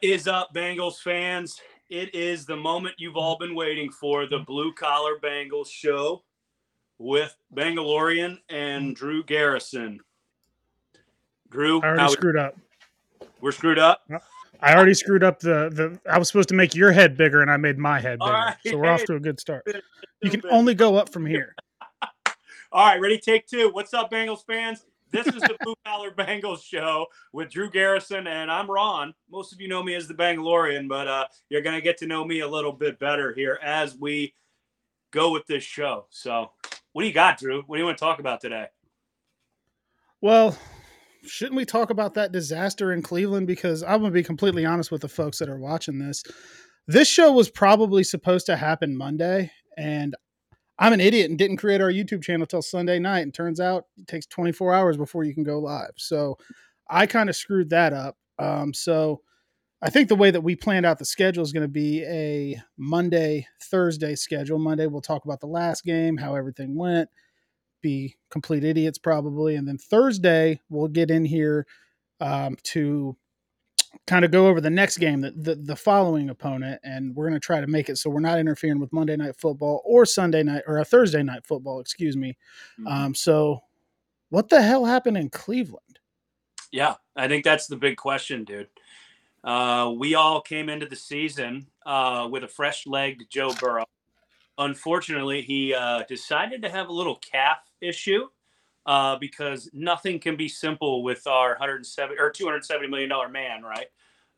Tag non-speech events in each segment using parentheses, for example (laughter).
What is up, Bengals fans? It is the moment you've all been waiting for the Blue Collar Bengals show with Bangalorian and Drew Garrison. Drew, I already how- screwed up. we're screwed up. I already screwed up the the. I was supposed to make your head bigger, and I made my head bigger. right. So we're off to a good start. You can (laughs) only go up from here. All right, ready? Take two. What's up, Bengals fans? This is the Blue Collar Bengals show with Drew Garrison, and I'm Ron. Most of you know me as the Bangalorian, but uh, you're going to get to know me a little bit better here as we go with this show. So, what do you got, Drew? What do you want to talk about today? Well, shouldn't we talk about that disaster in Cleveland? Because I'm gonna be completely honest with the folks that are watching this. This show was probably supposed to happen Monday, and I'm an idiot and didn't create our YouTube channel till Sunday night. And turns out it takes 24 hours before you can go live. So I kind of screwed that up. Um, so I think the way that we planned out the schedule is going to be a Monday, Thursday schedule. Monday, we'll talk about the last game, how everything went, be complete idiots probably. And then Thursday, we'll get in here um, to kind of go over the next game, the, the, the following opponent, and we're going to try to make it so we're not interfering with Monday night football or Sunday night or a Thursday night football, excuse me. Um, so, what the hell happened in Cleveland? Yeah, I think that's the big question, dude. Uh, we all came into the season uh, with a fresh legged Joe Burrow. Unfortunately, he uh, decided to have a little calf issue uh, because nothing can be simple with our 170 or 270 million dollar man, right?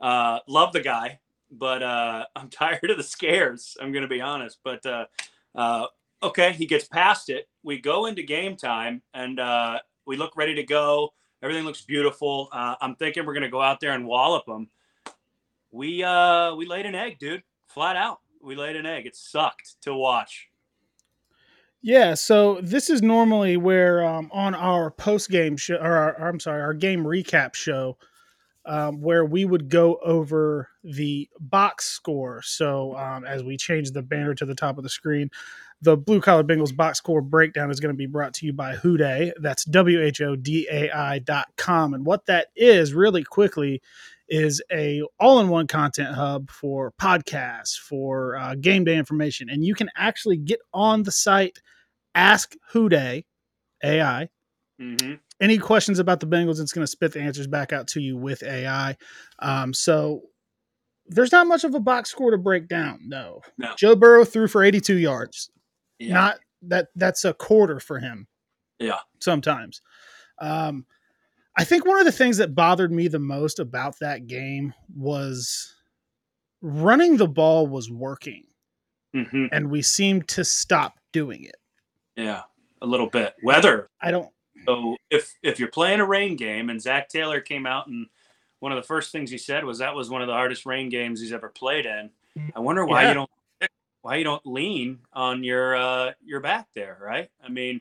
Uh, love the guy, but uh, (laughs) I'm tired of the scares. I'm going to be honest, but uh, uh, okay, he gets past it. We go into game time and uh, we look ready to go. Everything looks beautiful. Uh, I'm thinking we're going to go out there and wallop them. We uh, we laid an egg, dude. Flat out, we laid an egg. It sucked to watch. Yeah, so this is normally where um, on our post game show, or our, I'm sorry, our game recap show, um, where we would go over the box score. So um, as we change the banner to the top of the screen, the Blue Collar Bengals box score breakdown is going to be brought to you by Houday. That's W H O D A I dot com. And what that is, really quickly, is a all-in-one content hub for podcasts, for uh, game day information, and you can actually get on the site, ask Houday AI Mm-hmm. any questions about the Bengals. It's going to spit the answers back out to you with AI. Um, so there's not much of a box score to break down. No, No. Joe Burrow threw for 82 yards. Yeah. Not that that's a quarter for him. Yeah. Sometimes. Um, I think one of the things that bothered me the most about that game was running the ball was working, hmm and we seemed to stop doing it. Yeah. A little bit. Weather. I don't. So if if you're playing a rain game, and Zac Taylor came out and one of the first things he said was that was one of the hardest rain games he's ever played in. I wonder why Yeah. you don't why you don't lean on your uh, your back there, right? I mean,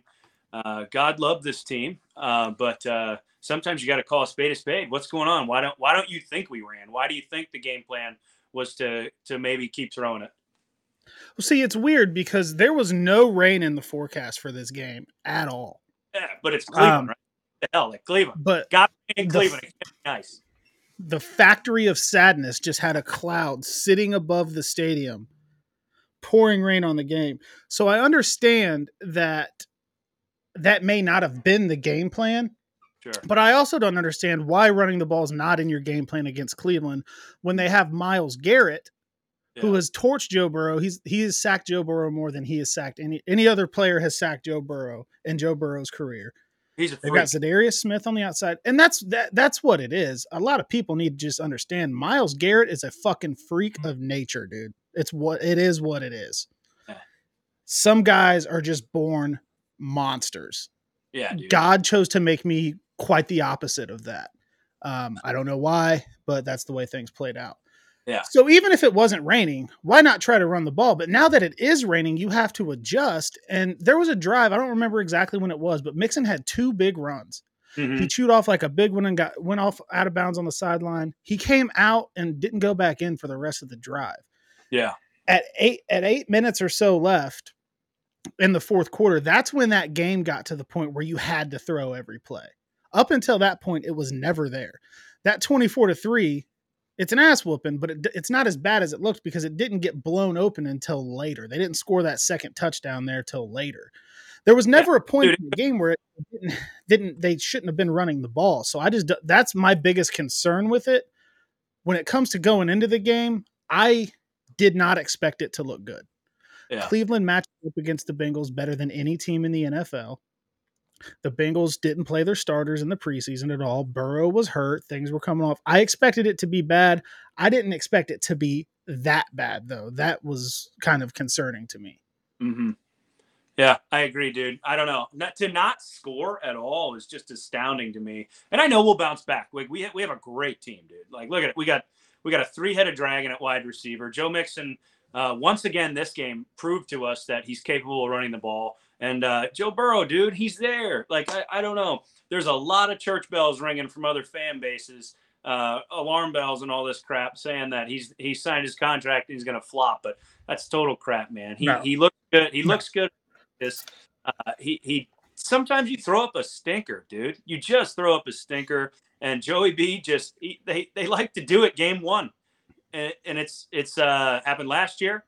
uh, God loved this team, uh, but uh, sometimes you got to call a spade a spade. What's going on? Why don't why don't you think we ran? Why do you think the game plan was to to maybe keep throwing it? Well, see, it's weird because there was no rain in the forecast for this game at all. Yeah, but it's Cleveland, Um, right? The hell, like Cleveland. But Got in Cleveland. It nice. the factory of sadness just had a cloud sitting above the stadium pouring rain on the game so i understand that that may not have been the game plan Sure. but i also don't understand why running the ball is not in your game plan against cleveland when they have myles garrett who has torched joe burrow he's he has sacked joe burrow more than he has sacked any any other player has sacked joe burrow in joe burrow's career He's a They've got Za'Darius Smith on the outside, and that's that. That's what it is. A lot of people need to just understand. Myles Garrett is a fucking freak mm-hmm. of nature, dude. It's what it is. What it is. Yeah. Some guys are just born monsters. Yeah, dude. God chose to make me quite the opposite of that. Um, I don't know why, but that's the way things played out. Yeah. So even if it wasn't raining, why not try to run the ball? But now that it is raining, you have to adjust. And there was a drive. I don't remember exactly when it was, but Mixon had two big runs. Mhm. He chewed off like a big one and got went off out of bounds on the sideline. He came out and didn't go back in for the rest of the drive. Yeah. At eight at eight minutes or so left in the fourth quarter, that's when that game got to the point where you had to throw every play. Up until that point, it was never there. That 24 to 3 It's an ass whooping, but it, it's not as bad as it looked because it didn't get blown open until later. They didn't score that second touchdown there till later. There was never a point in the game where it didn't, didn't they shouldn't have been running the ball. So I just that's my biggest concern with it. When it comes to going into the game, I did not expect it to look good. Yeah. Cleveland matched up against the Bengals better than any team in the NFL. The Bengals didn't play their starters in the preseason at all. Burrow was hurt. Things were coming off. I expected it to be bad. I didn't expect it to be that bad, though. That was kind of concerning to me. Mm-hmm. Yeah, I agree, dude. I don't know. Not, to not score at all is just astounding to me. And I know we'll bounce back. Like we we have a great team, dude. Like look at it. We got we got a three-headed dragon at wide receiver. Joe Mixon uh, once again this game proved to us that he's capable of running the ball. And uh, Joe Burrow, dude, he's there. Like I, I don't know. There's a lot of church bells ringing from other fan bases, uh, alarm bells, and all this crap saying that he's he signed his contract and he's going to flop. But that's total crap, man. He no. he looks good. He no. looks good. This uh, he he. Sometimes you throw up a stinker, dude. You just throw up a stinker, and Joey B just he, they they like to do it game one, and, and it's it's uh, happened last year.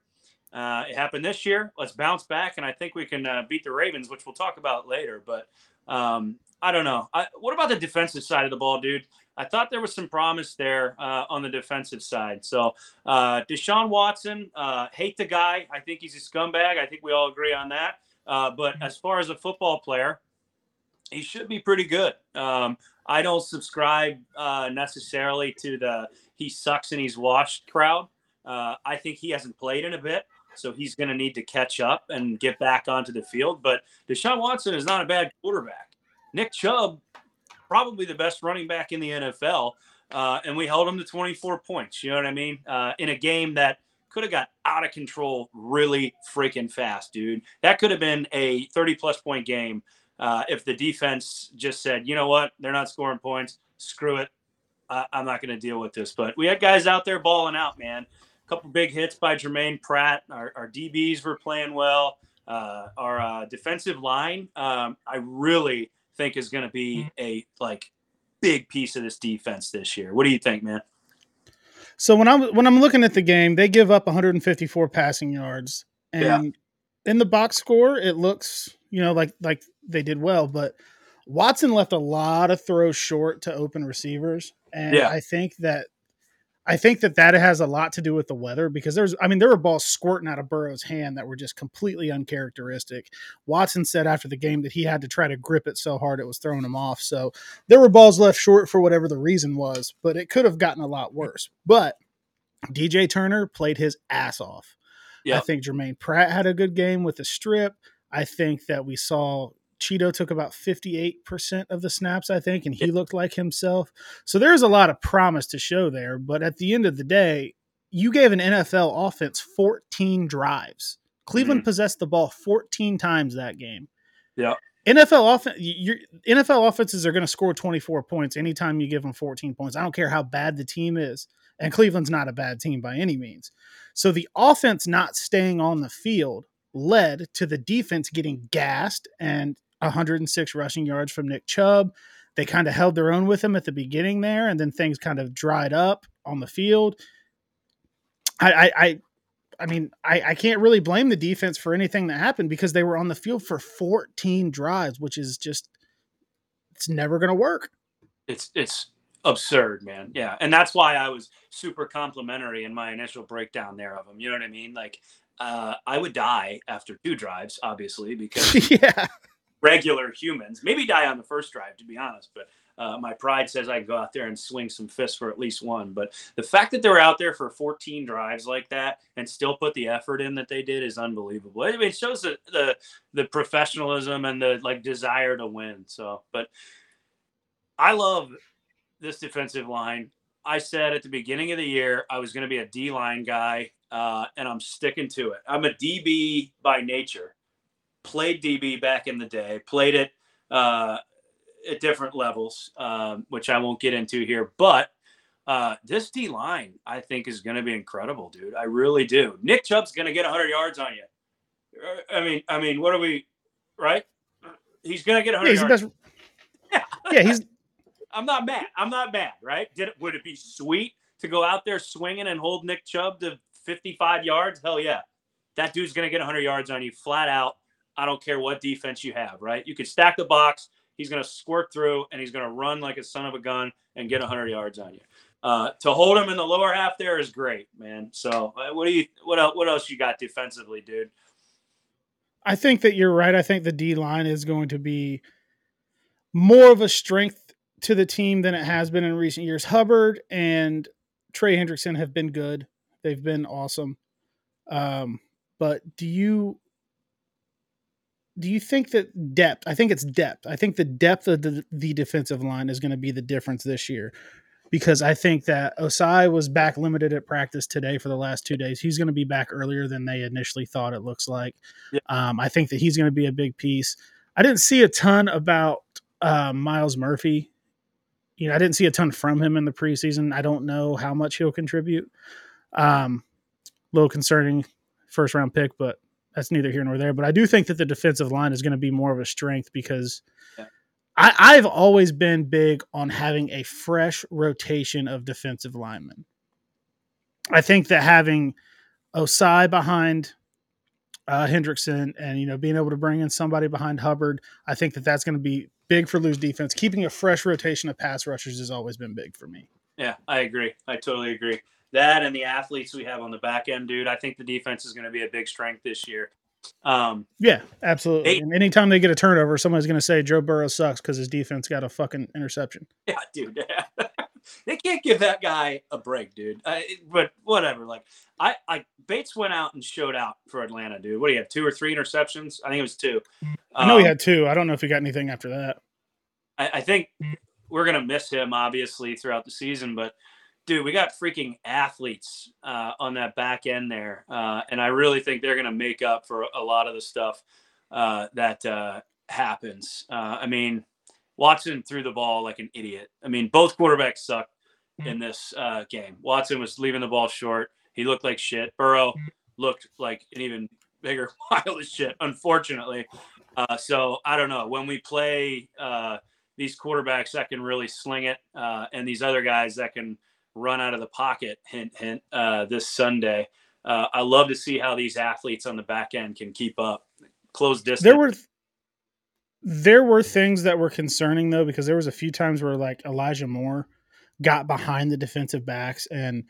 Uh, it happened this year. Let's bounce back, and I think we can uh, beat the Ravens, which we'll talk about later. But um, I don't know. I, what about the defensive side of the ball, dude? I thought there was some promise there uh, on the defensive side. So uh, Deshaun Watson, uh, hate the guy. I think he's a scumbag. I think we all agree on that. Uh, but as far as a football player, he should be pretty good. Um, I don't subscribe necessarily to the he sucks and he's washed crowd. I think he hasn't played in a bit. So he's going to need to catch up and get back onto the field. But Deshaun Watson is not a bad quarterback. Nick Chubb, probably the best running back in the NFL. Uh, and we held him to 24 points. You know what I mean? Uh, in a game that could have got out of control really freaking fast, dude. That could have been a 30 plus point game uh, if the defense just said, you know what, they're not scoring points. Screw it. I'm not going to deal with this. But we had guys out there balling out, man couple big hits by Germaine Pratt. Our, our DBs were playing well. Uh, our uh, defensive line, um, I really think is going to be mm-hmm. a like big piece of this defense this year. What do you think, man? So when I'm when I'm looking at the game, they give up 154 passing yards, and yeah. in the box score, it looks you know like like they did well, but Watson left a lot of throws short to open receivers, and yeah. I think that I think that that has a lot to do with the weather because there's, I mean, there were balls squirting out of Burrow's hand that were just completely uncharacteristic. Watson said after the game that he had to try to grip it so hard it was throwing him off. So there were balls left short for whatever the reason was, but it could have gotten a lot worse. But DJ Turner played his ass off. Yep. I think Germaine Pratt had a good game with the strip. I think that we saw Cheeto took about 58% of the snaps, I think, and he looked like himself. So there's a lot of promise to show there. But at the end of the day, you gave an NFL offense 14 drives. Cleveland mm-hmm. possessed the ball 14 times that game. Yeah. NFL offense, your NFL offenses are going to score 24 points anytime you give them 14 points. I don't care how bad the team is. And Cleveland's not a bad team by any means. So the offense not staying on the field led to the defense getting gassed and 106 rushing yards from Nick Chubb. They kind of held their own with him at the beginning there, and then things kind of dried up on the field. I, I, I, I mean, I, I can't really blame the defense for anything that happened because they were on the field for 14 drives, which is just it's never going to work. It's it's absurd, man. Yeah, and that's why I was super complimentary in my initial breakdown there of them. You know what I mean? Like, uh, I would die after two drives, obviously, because (laughs) yeah, regular humans. Maybe die on the first drive, to be honest. But uh, my pride says I can go out there and swing some fists for at least one. But the fact that they were out there for 14 drives like that and still put the effort in that they did is unbelievable. It shows the, the the professionalism and the like desire to win. So, but I love this defensive line. I said at the beginning of the year I was going to be a D line guy, uh, and I'm sticking to it. I'm a DB by nature played DB back in the day, played it uh, at different levels, um, which I won't get into here. But uh, this D line, I think, is going to be incredible, dude. I really do. Nick Chubb's going to get 100 yards on you. Uh, I mean, I mean, what are we, right? He's going to get 100 yeah, yards. Best... yeah, (laughs) yeah, he's. I'm not mad. I'm not mad, right? Did it? Would it be sweet to go out there swinging and hold Nick Chubb to 55 yards, hell yeah. That dude's going to get 100 yards on you flat out. I don't care what defense you have, right? You can stack the box. He's going to squirt through and he's going to run like a son of a gun and get 100 yards on you. Uh, to hold him in the lower half there is great, man. So, uh, what do you what else, what else you got defensively, dude? I think that you're right. I think the D line is going to be more of a strength to the team than it has been in recent years. Hubbard and Trey Hendrickson have been good. They've been awesome. Um, but do you do you think that depth? I think it's depth. I think the depth of the, the defensive line is going to be the difference this year because I think that Ossai was back limited at practice today for the last two days. He's going to be back earlier than they initially thought. It looks like. Yeah. Um, I think that he's going to be a big piece. I didn't see a ton about uh, Myles Murphy. You know, I didn't see a ton from him in the preseason. I don't know how much he'll contribute. Um, a little concerning first round pick, but that's neither here nor there. But I do think that the defensive line is going to be more of a strength because Yeah. I, I've always been big on having a fresh rotation of defensive linemen. I think that having Ossai behind uh, Hendrickson and you know being able to bring in somebody behind Hubbard, I think that that's going to be big for Lou's defense. Keeping a fresh rotation of pass rushers has always been big for me. Yeah, I agree. I totally agree. That and the athletes we have on the back end, dude. I think the defense is going to be a big strength this year. Um, Yeah, absolutely. And anytime they get a turnover, somebody's going to say Joe Burrow sucks because his defense got a fucking interception. (laughs) yeah, dude. (laughs) they can't give that guy a break, dude. Uh, but whatever. Like, I, I Bates went out and showed out for Atlanta, dude. What do you have? Two or three interceptions? I think it was two. I know he Um, had two. I don't know if he got anything after that. I, I think we're gonna miss him obviously throughout the season, but dude, we got freaking athletes uh, on that back end there, uh, and I really think they're gonna make up for a lot of the stuff uh, that uh, happens. Uh, I mean, Watson threw the ball like an idiot. I mean, both quarterbacks sucked in this uh, game. Watson was leaving the ball short. He looked like shit. Burrow looked like an even bigger (laughs) pile of shit, unfortunately. Uh, so I don't know. When we play uh, these quarterbacks that can really sling it, uh, and these other guys that can run out of the pocket, hint, hint, uh, this Sunday, uh, I love to see how these athletes on the back end can keep up. Close distance. There were there were things that were concerning though because there was a few times where like Elijah Moore got behind the defensive backs and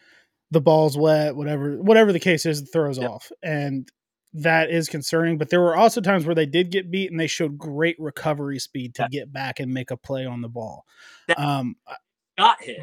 the ball's wet, whatever whatever the case is, it throws Yep. off. And that is concerning. But there were also times where they did get beat and they showed great recovery speed to Yeah. get back and make a play on the ball. That- Um, Scott hit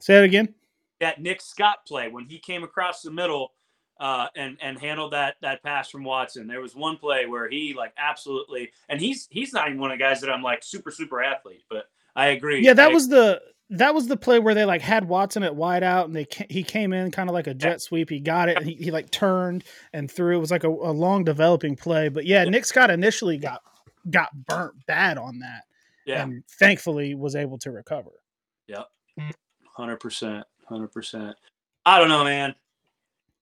say that again. that Nick Scott play when he came across the middle uh, and and handled that that pass from Watson. There was one play where he like absolutely, and he's he's not even one of the guys that I'm like super super athlete, but I agree. Yeah, that I- was the that was the play where they like had Watson at wide out and they he came in kind of like a jet sweep. He got it. And he, he like turned and threw. It was like a, a long developing play. But yeah, Nick Scott initially got got burnt bad on that, yeah, and thankfully was able to recover. Hundred percent, hundred percent. I don't know, man.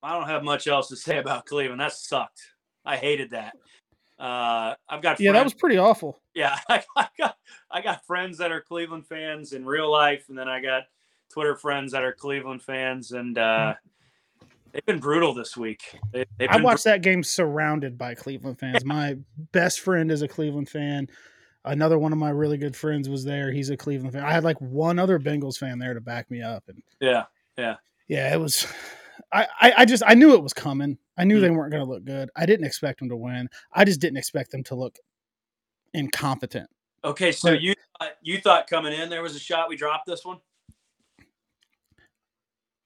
I don't have much else to say about Cleveland. That sucked. I hated that. Uh, I've got Yeah, that was pretty awful. yeah, I, (laughs) I got I got friends that are Cleveland fans in real life, and then I got Twitter friends that are Cleveland fans, and uh, they've been brutal this week. They, they've I watched that game surrounded by Cleveland fans. My best friend is a Cleveland fan. Another one of my really good friends was there. He's a Cleveland fan. I had like one other Bengals fan there to back me up, and bru- yeah, yeah, it was. I, I, I just I knew it was coming. I knew Mm. they weren't going to look good. I didn't expect them to win. I just didn't expect them to look incompetent. Okay, so Right. you uh, you thought coming in there was a shot we dropped this one?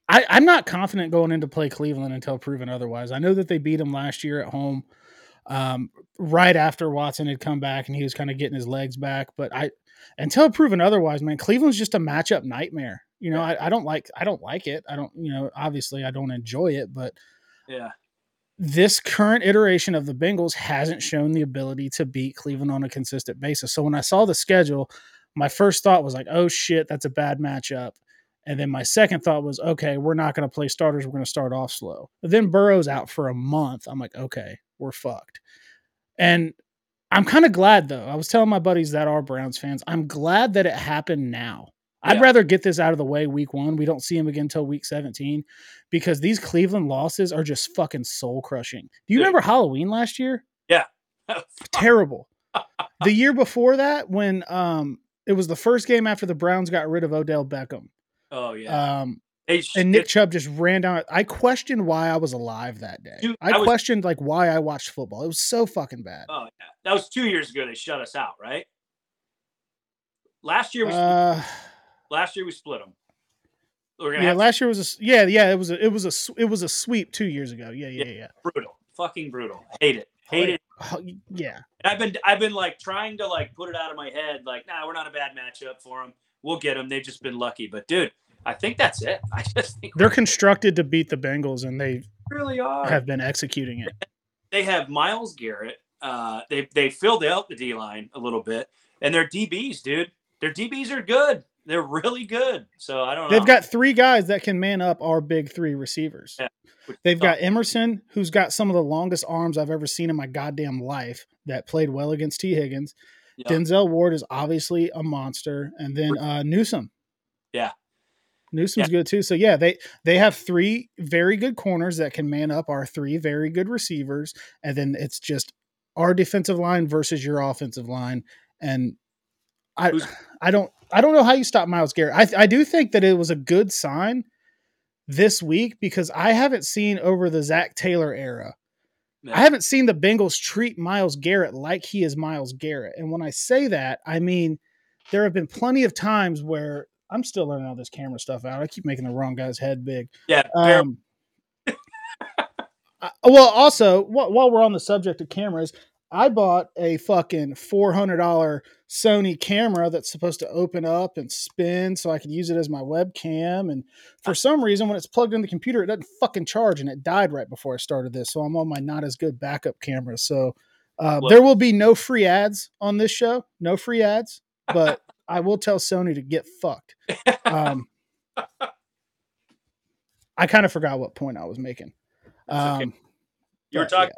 I, I'm not confident going into play Cleveland until proven otherwise. I know that they beat them last year at home, um, right after Watson had come back and he was kind of getting his legs back. But I, until proven otherwise, man, Cleveland's just a matchup nightmare. You know, I, I don't like I don't like it. I don't you know obviously I don't enjoy it, but Yeah, this current iteration of the Bengals hasn't shown the ability to beat Cleveland on a consistent basis. So when I saw the schedule, my first thought was like, "Oh shit, that's a bad matchup." And then my second thought was, "Okay, we're not going to play starters. We're going to start off slow." But then Burrow's out for a month. I'm like, "Okay, we're fucked." And I'm kind of glad though. I was telling my buddies that are Browns fans, I'm glad that it happened now. I'd rather get this out of the way week one. We don't see him again until week 17 because these Cleveland losses are just fucking soul crushing. Do you Dude. remember Halloween last year? Yeah. (laughs) Terrible. (laughs) the year before that, when um it was the first game after the Browns got rid of Odell Beckham. oh yeah. Um Hey, and Nick it- Chubb just ran down. I questioned why I was alive that day. Dude, I, I was- questioned like why I watched football. It was so fucking bad. oh yeah. That was two years ago. They shut us out, right? Last year we Uh, last year we split them. We're gonna yeah, last year was a yeah yeah it was a it was a it was a sweep two years ago. Yeah yeah yeah. brutal, fucking brutal. Hate it, hate it. Oh, yeah. And I've been I've been like trying to like put it out of my head, like, nah, we're not a bad matchup for them. We'll get them. They've just been lucky. But dude, I think that's it. (laughs) I just think They're constructed to beat the Bengals, and they really are. have been executing it. (laughs) they have Myles Garrett. Uh, they they filled out the D line a little bit, and their DBs, dude. Their DBs are good. They're really good. So I don't know. They've got three guys that can man up our big three receivers. Yeah, They've got Emerson, who's got some of the longest arms I've ever seen in my goddamn life, that played well against Tee Higgins. Yeah. Denzel Ward is obviously a monster, and then uh, Newsome. Yeah. Newsome's good too. So yeah, they they have three very good corners that can man up our three very good receivers, and then it's just our defensive line versus your offensive line. And I Who's- I don't I don't know how you stop Myles Garrett. I I do think that it was a good sign this week because I haven't seen over the Zac Taylor era. Yeah. I haven't seen the Bengals treat Myles Garrett like he is Myles Garrett. And when I say that, I mean there have been plenty of times where I'm still learning all this camera stuff out. I keep making the wrong guy's head big. yeah, Um, (laughs) I- well, also wh- while we're on the subject of cameras, I bought a fucking four hundred dollar Sony camera that's supposed to open up and spin so I could use it as my webcam. And for some reason, when it's plugged in the computer, it doesn't fucking charge, and it died right before I started this. So I'm on my not as good backup camera. So uh, there will be no free ads on this show, no free ads, but (laughs) I will tell Sony to get fucked. Um, (laughs) I kind of forgot what point I was making. That's okay. Um, you were talking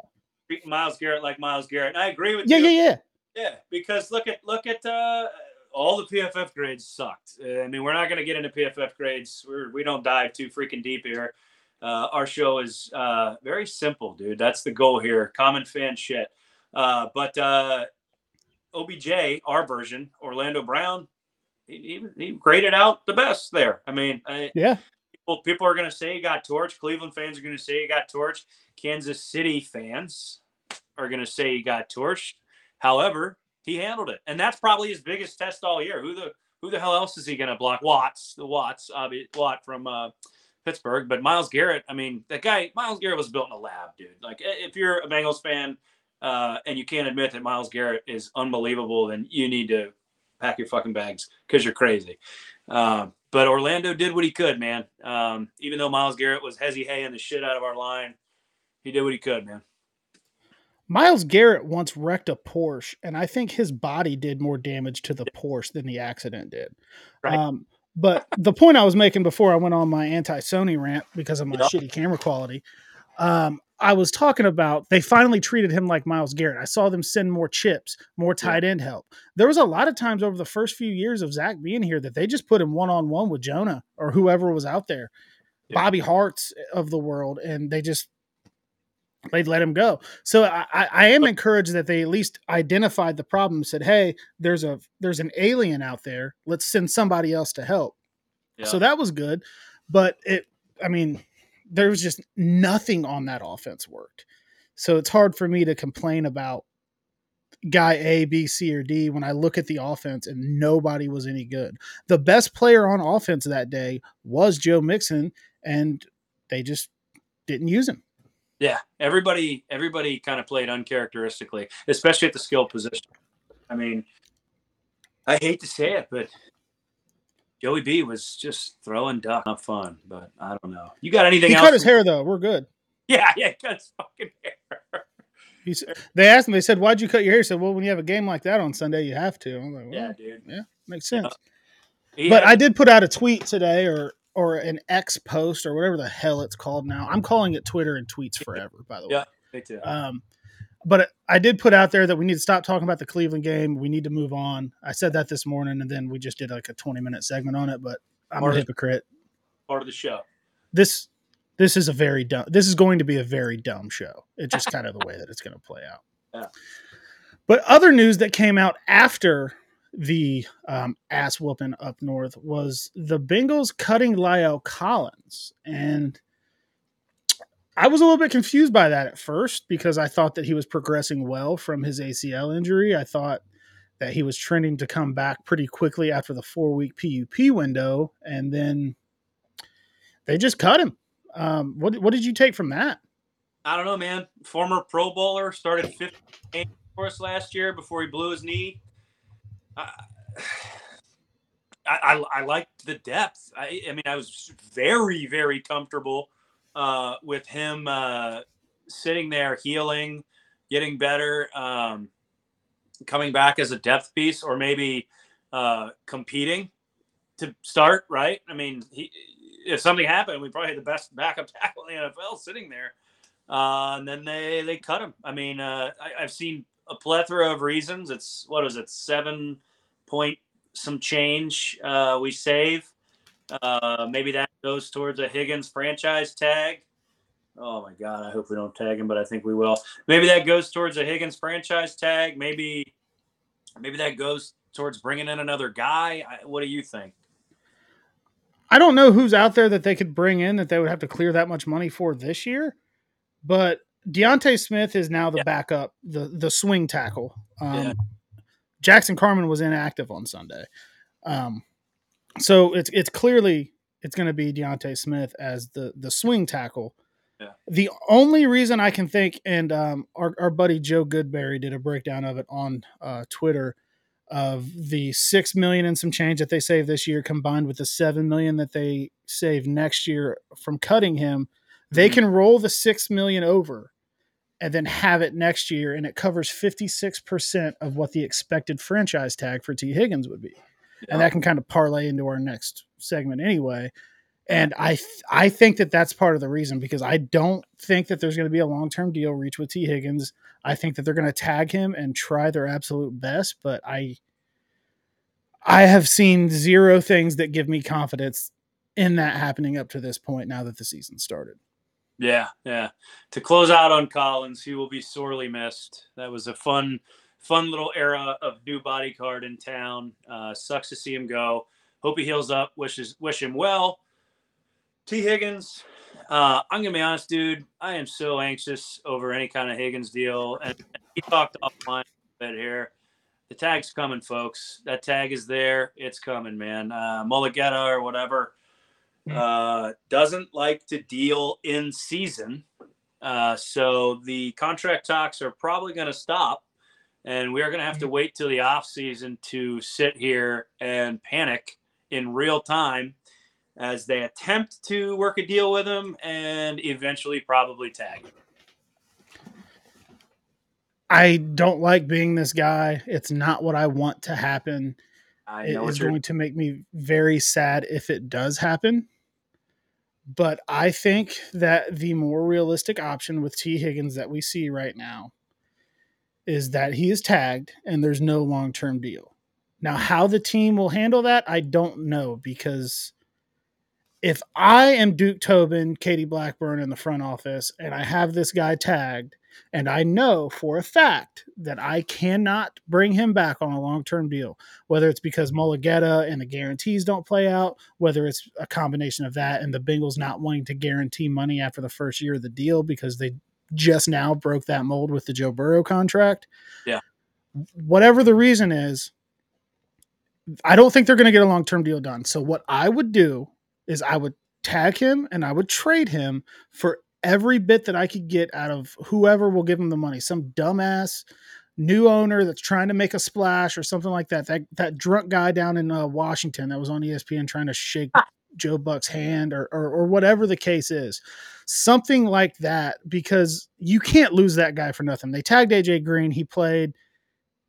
treating Myles Garrett like Myles Garrett. And I agree with Yeah, you. yeah, yeah. Yeah, Yeah, because look at look at uh, all the PFF grades sucked. Uh, I mean, we're not going to get into PFF grades. We're, we don't dive too freaking deep here. Uh, our show is uh, very simple, dude. That's the goal here. Common fan shit. Uh, but uh, OBJ, our version, Orlando Brown, he, he, he graded out the best there. I mean, I, Yeah. people, people are going to say he got torched. Cleveland fans are going to say he got torched. Kansas City fans are going to say he got torched. However, he handled it, and that's probably his biggest test all year. Who the who the hell else is he going to block? Watts, the Watts, obvi- Watt from uh, Pittsburgh. But Myles Garrett, I mean, that guy, Myles Garrett was built in a lab, dude. Like, if you're a Bengals fan uh, and you can't admit that Myles Garrett is unbelievable, then you need to pack your fucking bags because you're crazy. Um, but Orlando did what he could, man. Um, even though Myles Garrett was hezzy haying the shit out of our line, he did what he could, man. Myles Garrett once wrecked a Porsche, and I think his body did more damage to the Porsche than the accident did. Right. Um, but the point I was making before I went on my anti Sony rant because of my shitty camera quality, um, I was talking about they finally treated him like Myles Garrett. I saw them send more chips, more tight end help. There was a lot of times over the first few years of Zac being here that they just put him one on one with Jonah or whoever was out there, Yeah. Bobby Hart's eh, of the world, and they just they'd let him go. So I, I am encouraged that they at least identified the problem, said, "Hey, there's a there's an alien out there. Let's send somebody else to help." Yeah. So that was good, but it I mean, there was just nothing on that offense worked. So it's hard for me to complain about guy A, B, C, or D when I look at the offense and nobody was any good. The best player on offense that day was Joe Mixon, and they just didn't use him. Yeah, everybody everybody kind of played uncharacteristically, especially at the skill position. I mean, I hate to say it, but Joey B was just throwing duck, not fun. But I don't know. You got anything else? He else? cut his hair though. We're good. Yeah, (laughs) yeah, he cut his fucking hair. He said, they asked him. They said, "Why'd you cut your hair?" He said, "Well, when you have a game like that on Sunday, you have to." I'm like, well, Yeah, dude. Yeah, makes sense. He but I did put out a tweet today, or or an X post, or whatever the hell it's called now. I'm calling it Twitter and tweets (laughs) forever. By the way, Yeah. me too. um, but I did put out there that we need to stop talking about the Cleveland game. We need to move on. I said that this morning, and then we just did like a 20 minute segment on it. But I'm Part a hypocrite. Part of the show. This this is a very dumb. This is going to be a very dumb show. It's just kind of the way that it's going to play out. Yeah. But other news that came out after the um, ass whooping up north was the Bengals cutting La'el Collins, and I was a little bit confused by that at first because I thought that he was progressing well from his ACL injury. I thought that he was trending to come back pretty quickly after the four week PUP window, and then they just cut him. Um, what what did you take from that? I don't know, man. Former Pro Bowler started 15 games for us last year before he blew his knee. I, (sighs) I, I, I liked the depth. I, I mean, I was very, very comfortable uh, with him uh, sitting there, healing, getting better, um, coming back as a depth piece, or maybe uh, competing to start. Right? I mean, he, if something happened, we probably had the best backup (laughs) tackle in the NFL sitting there. Uh, and then they they cut him. I mean, uh, I, I've seen a plethora of reasons. It's what is it, seven point some change uh, we save. Uh, maybe that goes towards a Higgins franchise tag. Oh my God, I hope we don't tag him, but I think we will. Maybe that goes towards a Higgins franchise tag. Maybe, maybe that goes towards bringing in another guy. I, what do you think? I don't know who's out there that they could bring in that they would have to clear that much money for this year, but D'Ante Smith is now the Yeah. backup, the the swing tackle. Um, Yeah. Jackson Carman was inactive on Sunday, um, so it's it's clearly it's going to be D'Ante Smith as the the swing tackle. Yeah. The only reason I can think, and um, our our buddy Joe Goodberry did a breakdown of it on uh, Twitter of the six million and some change that they save this year combined with the seven million that they save next year from cutting him, they Mhm. can roll the six million over and then have it next year, and it covers fifty six percent of what the expected franchise tag for Tee Higgins would be, and that can kind of parlay into our next segment anyway. And I th- I think that that's part of the reason because I don't think that there's going to be a long term deal reach with Tee Higgins. I think that they're going to tag him and try their absolute best, but I I have seen zero things that give me confidence in that happening up to this point now that the season started. Yeah, yeah. To close out on Collins, he will be sorely missed. That was a fun, fun little era of new body card in town. Uh, sucks to see him go. Hope he heals up. Wishes wish him well. Tee Higgins, uh, I'm gonna be honest, dude. I am so anxious over any kind of Higgins deal, and he talked offline a bit here. The tag's coming, folks. That tag is there. It's coming, man. Uh, Mulugheta or whatever uh, doesn't like to deal in season. Uh, so the contract talks are probably going to stop. And we are going to have to mm-hmm. wait till the off season to sit here and panic in real time as they attempt to work a deal with him and eventually probably tag him. I don't like being this guy. It's not what I want to happen. I know what is going to make me very sad if it does happen. But I think that the more realistic option with Tee Higgins that we see right now is that he is tagged and there's no long term deal. Now, how the team will handle that, I don't know because if I am Duke Tobin, Katie Blackburn in the front office, and I have this guy tagged, and I know for a fact that I cannot bring him back on a long term deal, whether it's because Mulugheta and the guarantees don't play out, whether it's a combination of that and the Bengals not wanting to guarantee money after the first year of the deal because they just now broke that mold with the Joe Burrow contract. Yeah. Whatever the reason is, I don't think they're going to get a long term deal done. So, what I would do is I would tag him and I would trade him for every bit that I could get out of whoever will give him the money. Some dumbass new owner that's trying to make a splash or something like that. That that drunk guy down in uh, Washington that was on ESPN trying to shake Joe Buck's hand or, or or whatever the case is. Something like that because you can't lose that guy for nothing. They tagged AJ Green, he played.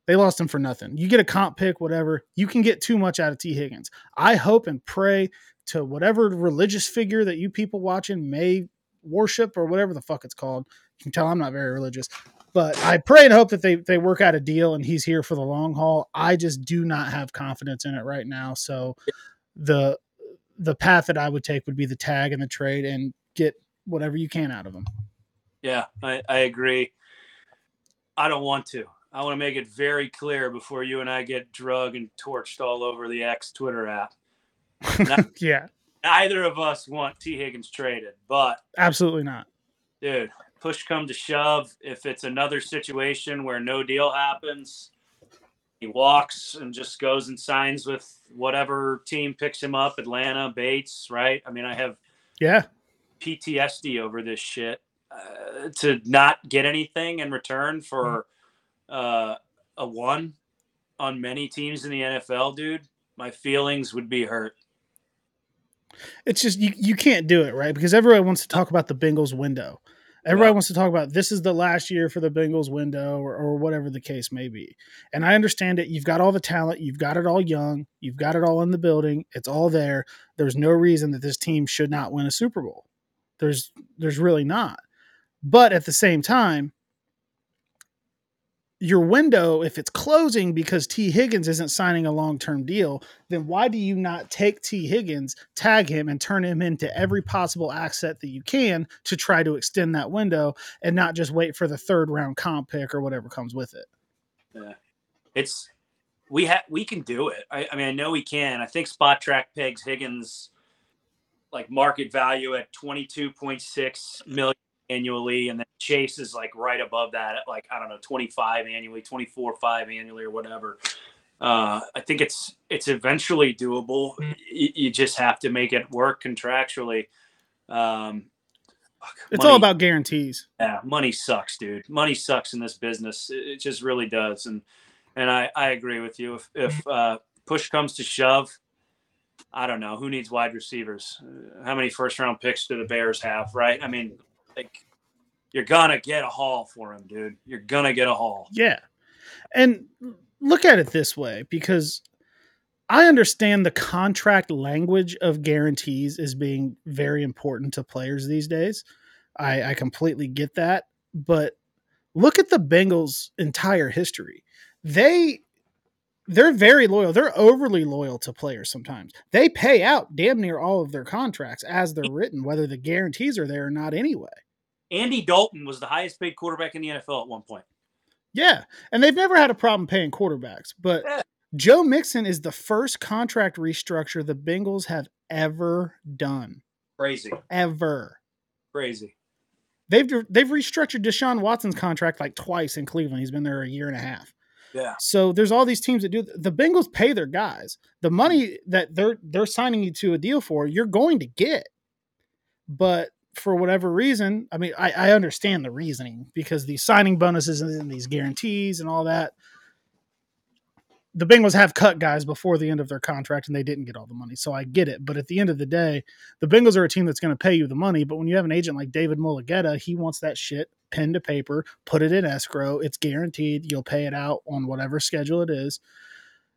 They lost him for nothing. You get a comp pick, whatever. You can get too much out of Tee Higgins. I hope and pray to whatever religious figure that you people watching may worship or whatever the fuck it's called. You can tell I'm not very religious. But I pray and hope that they they work out a deal and he's here for the long haul. I just do not have confidence in it right now. So the the path that I would take would be the tag and the trade and get whatever you can out of them. Yeah, I, I agree. I don't want to. I want to make it very clear before you and I get drug and torched all over the X Twitter app. (laughs) Not, yeah. Neither of us want Tee Higgins traded, but absolutely not. Dude, push come to shove, if it's another situation where no deal happens, he walks and just goes and signs with whatever team picks him up, Atlanta, Bates, right? I mean, I have yeah PTSD over this shit. Uh, to not get anything in return for uh, a one on many teams in the NFL, dude, my feelings would be hurt. It's just you, you can't do it, right? Because everyone wants to talk about the Bengals window. Everybody yeah. wants to talk about this is the last year for the Bengals window or, or whatever the case may be. And I understand it. You've got all the talent, you've got it all young, you've got it all in the building, it's all there. There's no reason that this team should not win a Super Bowl. There's there's really not. But at the same time, your window, if it's closing because Tee Higgins isn't signing a long term deal, then why do you not take Tee Higgins, tag him, and turn him into every possible asset that you can to try to extend that window and not just wait for the third round comp pick or whatever comes with it? Yeah. It's we have we can do it. I, I mean, I know we can. I think Spotrac pegs Higgins like market value at twenty two point six million annually, and then Chase is like right above that at like I don't know, 25 annually, 24 five annually, or whatever. Uh, I think it's it's eventually doable. You, you, just have to make it work contractually. Um, it's money, all about guarantees. Yeah, money sucks, dude. Money sucks in this business. It, it just really does. And and I I agree with you. If if uh, push comes to shove, I don't know who needs wide receivers. How many first round picks do the Bears have? Right? I mean, like you're gonna get a haul for him, dude. You're gonna get a haul. Yeah. And look at it this way because I understand the contract language of guarantees is being very important to players these days. I, I completely get that. But look at the Bengals' entire history. They they're very loyal. They're overly loyal to players sometimes. They pay out damn near all of their contracts as they're written, whether the guarantees are there or not anyway. Andy Dalton was the highest paid quarterback in the NFL at one point. Yeah, and they've never had a problem paying quarterbacks, but yeah. Joe Mixon is the first contract restructure the Bengals have ever done. Crazy. Ever. Crazy. They've they've restructured Deshaun Watson's contract like twice in Cleveland. He's been there a year and a half. Yeah. So there's all these teams that do the Bengals pay their guys. The money that they're they're signing you to a deal for, you're going to get. But for whatever reason, I mean, I, I understand the reasoning because these signing bonuses and these guarantees and all that. The Bengals have cut guys before the end of their contract and they didn't get all the money. So I get it. But at the end of the day, the Bengals are a team that's going to pay you the money. But when you have an agent like David Mulugheta, he wants that shit pen to paper, put it in escrow. It's guaranteed. You'll pay it out on whatever schedule it is.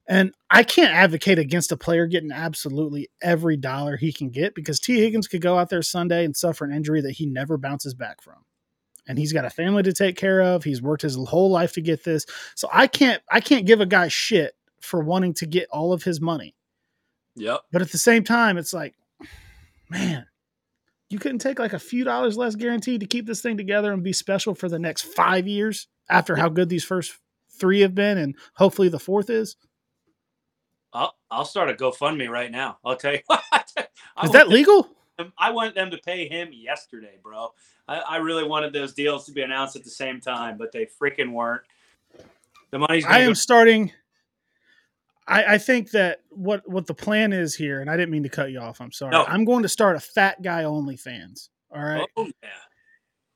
And I can't advocate against a player getting absolutely every dollar he can get because Tee Higgins could go out there Sunday and suffer an injury that he never bounces back from. And he's got a family to take care of. He's worked his whole life to get this. So I can't I can't give a guy shit for wanting to get all of his money. Yep. But at the same time, it's like, man, you couldn't take like a few dollars less guaranteed to keep this thing together and be special for the next five years after how good these first three have been and hopefully the fourth is. I'll, I'll start a GoFundMe right now. I'll tell you. (laughs) Is that legal? Them, I want them to pay him yesterday, bro. I, I, really wanted those deals to be announced at the same time, but they freaking weren't. The money's. I am go- starting. I, I, think that what what the plan is here, and I didn't mean to cut you off. I'm sorry. No. I'm going to start a fat guy only fans. All right. Oh yeah.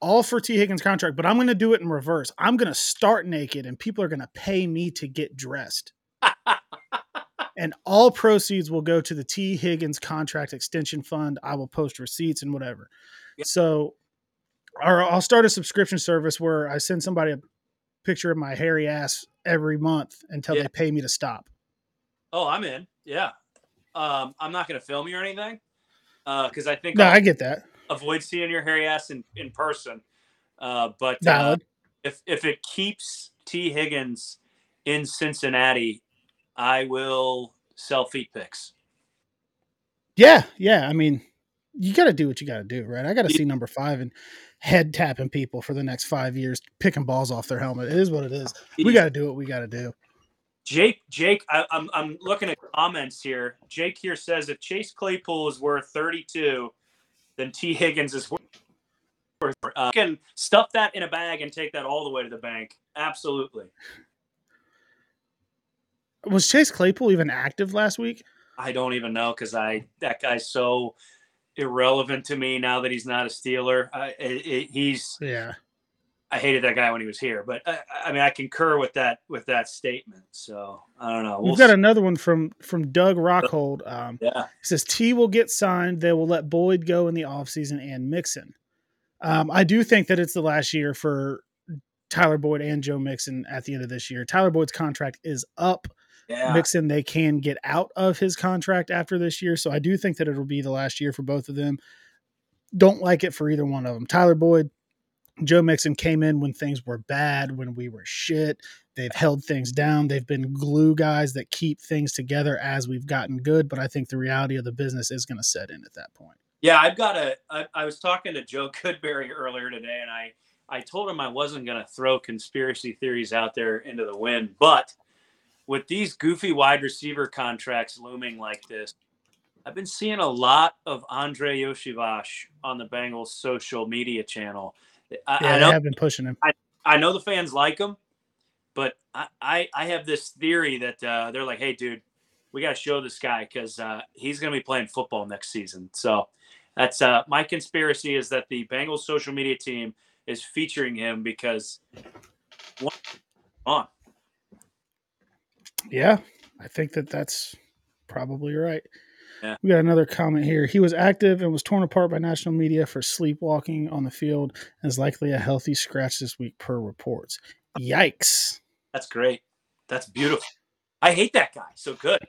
All for Tee Higgins contract, but I'm going to do it in reverse. I'm going to start naked, and people are going to pay me to get dressed. (laughs) and all proceeds will go to the Tee Higgins contract extension fund. I will post receipts and whatever. Yep. So, or I'll start a subscription service where I send somebody a picture of my hairy ass every month until yeah. they pay me to stop. Oh, I'm in. Yeah. Um, I'm not going to film you or anything because uh, I think no, I'll I get that. Avoid seeing your hairy ass in, in person. Uh, but uh, if if it keeps Tee Higgins in Cincinnati, I will sell feet picks. Yeah, yeah. I mean, you got to do what you got to do, right? I got to see number five and head tapping people for the next five years, picking balls off their helmet. It is what it is. We got to do what we got to do. Jake, Jake, I, am I'm, I'm looking at comments here. Jake here says if Chase Claypool is worth 32, then Tee Higgins is worth. Uh, you can stuff that in a bag and take that all the way to the bank. Absolutely. Was Chase Claypool even active last week? I don't even know because I that guy's so irrelevant to me now that he's not a Steeler. I, it, it, he's yeah. I hated that guy when he was here, but I, I, mean I concur with that with that statement. So I don't know. We'll We've got see. another one from from Doug Rockhold. Um, yeah, he says T will get signed. They will let Boyd go in the offseason and Mixon. Um, I do think that it's the last year for Tyler Boyd and Joe Mixon at the end of this year. Tyler Boyd's contract is up yeah. Mixon, they can get out of his contract after this year. So I do think that it'll be the last year for both of them. Don't like it for either one of them. Tyler Boyd, Joe Mixon came in when things were bad, when we were shit. They've held things down. They've been glue guys that keep things together as we've gotten good. But I think the reality of the business is going to set in at that point. Yeah, I've got a. I, I was talking to Joe (laughs) Goodberry earlier today, and I I told him I wasn't going to throw conspiracy theories out there into the wind, but with these goofy wide receiver contracts looming like this, I've been seeing a lot of Andrei Iosivas on the Bengals social media channel. I, yeah, I know, have been pushing him. I, I know the fans like him, but I, I, I have this theory that uh, they're like, hey, dude, we got to show this guy because uh, he's going to be playing football next season. So that's uh, my conspiracy is that the Bengals social media team is featuring him because one, on yeah, I think that that's probably right. Yeah. We got another comment here. He was active and was torn apart by national media for sleepwalking on the field and is likely a healthy scratch this week per reports. Yikes. That's great. That's beautiful. I hate that guy. So good.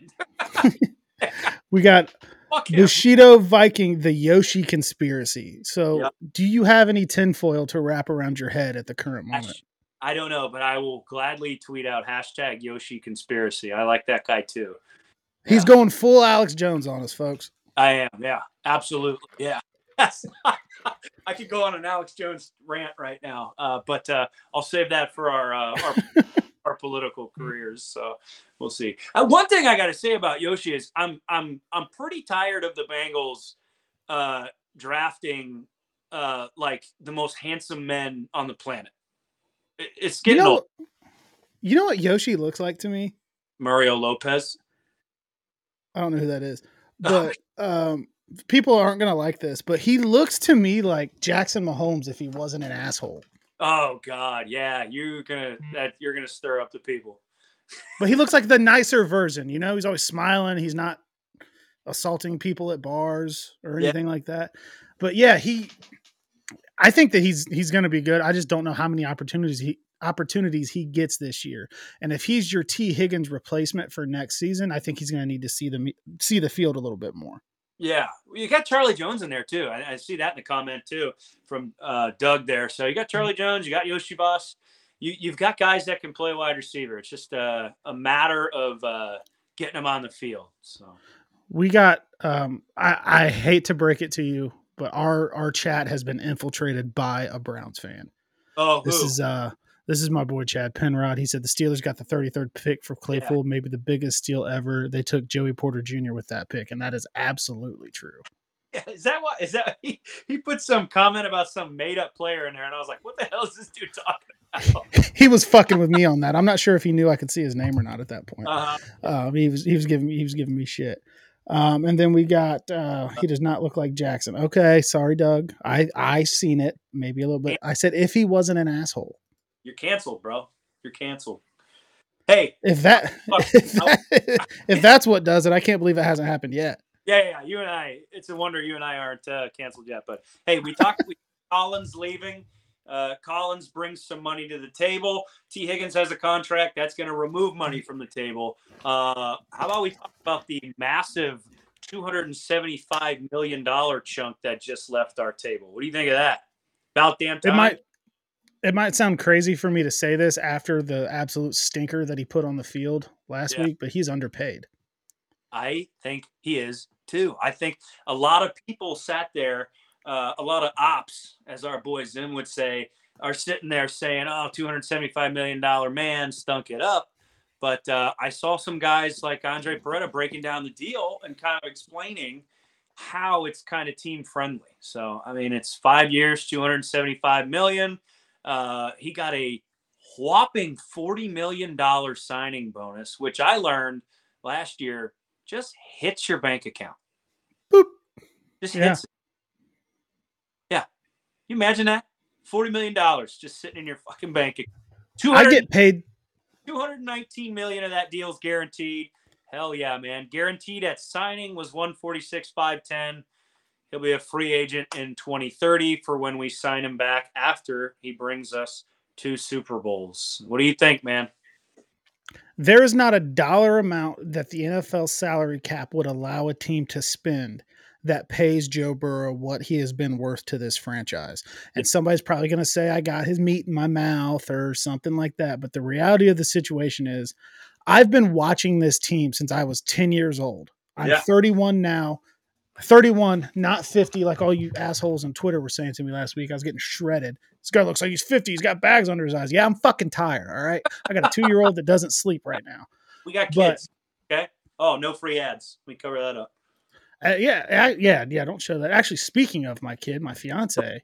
(laughs) (laughs) we got Bushido Viking, the Yoshi conspiracy. So, yep. do you have any tinfoil to wrap around your head at the current moment? I don't know, but I will gladly tweet out hashtag Yoshi conspiracy. I like that guy too. He's yeah. going full Alex Jones on us, folks. I am. Yeah, absolutely. Yeah. (laughs) I could go on an Alex Jones rant right now, uh, but uh, I'll save that for our uh, our, (laughs) our, political careers. So we'll see. Uh, one thing I got to say about Yoshi is I'm I'm I'm pretty tired of the Bengals uh, drafting uh, like the most handsome men on the planet. It's getting you know, old. You know what Yoshi looks like to me? Mario Lopez. I don't know who that is, (laughs) but um, people aren't gonna like this. But he looks to me like Jackson Mahomes if he wasn't an asshole. Oh God, yeah, you're gonna that you're gonna stir up the people. (laughs) but he looks like the nicer version. You know, he's always smiling. He's not assaulting people at bars or anything yeah. like that. But yeah, he I think that he's he's going to be good. I just don't know how many opportunities he opportunities he gets this year. And if he's your Tee Higgins replacement for next season, I think he's going to need to see the see the field a little bit more. Yeah, you got Charlie Jones in there too. I, I see that in the comment too from uh, Doug there. So you got Charlie Jones, you got Iosivas. You you've got guys that can play wide receiver. It's just a, a matter of uh, getting them on the field. So we got. Um, I, I hate to break it to you, but our our chat has been infiltrated by a Browns fan. Oh, this who? is uh this is my boy Chad Penrod. He said the Steelers got the 33rd pick for Claypool, yeah. maybe the biggest steal ever. They took Joey Porter Jr. with that pick, and that is absolutely true. Yeah, is that what is that (laughs) he, he put some comment about some made up player in there, and I was like, what the hell is this dude talking about? (laughs) he was fucking with me on that. I'm not sure if he knew I could see his name or not at that point. Uh-huh. Um, he was he was giving me he was giving me shit. Um, and then we got uh, he does not look like Jackson. Okay, sorry, Doug. I I seen it maybe a little bit. I said if he wasn't an asshole. You're canceled, bro. You're canceled. Hey, if that, (laughs) if, that if that's what does it, I can't believe it hasn't happened yet. Yeah, yeah. You and I. It's a wonder you and I aren't uh, canceled yet. But hey, we talked. we, (laughs) Collins leaving. Uh, Collins brings some money to the table. Tee Higgins has a contract that's going to remove money from the table. Uh, how about we talk about the massive $275 million chunk that just left our table? What do you think of that? About damn time. It might, it might sound crazy for me to say this after the absolute stinker that he put on the field last Yeah. week, but he's underpaid. I think he is too. I think a lot of people sat there, uh, a lot of ops, as our boy Zim would say, are sitting there saying, "Oh, 275 million dollar man stunk it up." But uh, I saw some guys like Andre Peretta breaking down the deal and kind of explaining how it's kind of team friendly. So I mean, it's five years, 275 million. Uh, he got a whopping 40 million dollar signing bonus, which I learned last year just hits your bank account. Boop. Just Yeah. hits. it. Yeah. You imagine that? $40 million just sitting in your fucking bank account. I get paid 219 million of that deal is guaranteed. Hell yeah, man. Guaranteed at signing was 146 510. He'll be a free agent in 2030 for when we sign him back after he brings us two Super Bowls. What do you think, man? there is not a dollar amount that the NFL salary cap would allow a team to spend that pays Joe Burrow what he has been worth to this franchise. And somebody's probably going to say, I got his meat in my mouth or something like that. But the reality of the situation is, I've been watching this team since I was 10 years old. I'm Yeah. 31 now. 31, not 50, like all you assholes on Twitter were saying to me last week. I was getting shredded. This guy looks like he's 50. He's got bags under his eyes. Yeah, I'm fucking tired. All right. I got a two year old that doesn't sleep right now. We got But- kids. okay. Oh, no free ads. We cover that up. Uh, yeah, I, yeah, yeah. Don't show that. Actually, speaking of my kid, my fiance,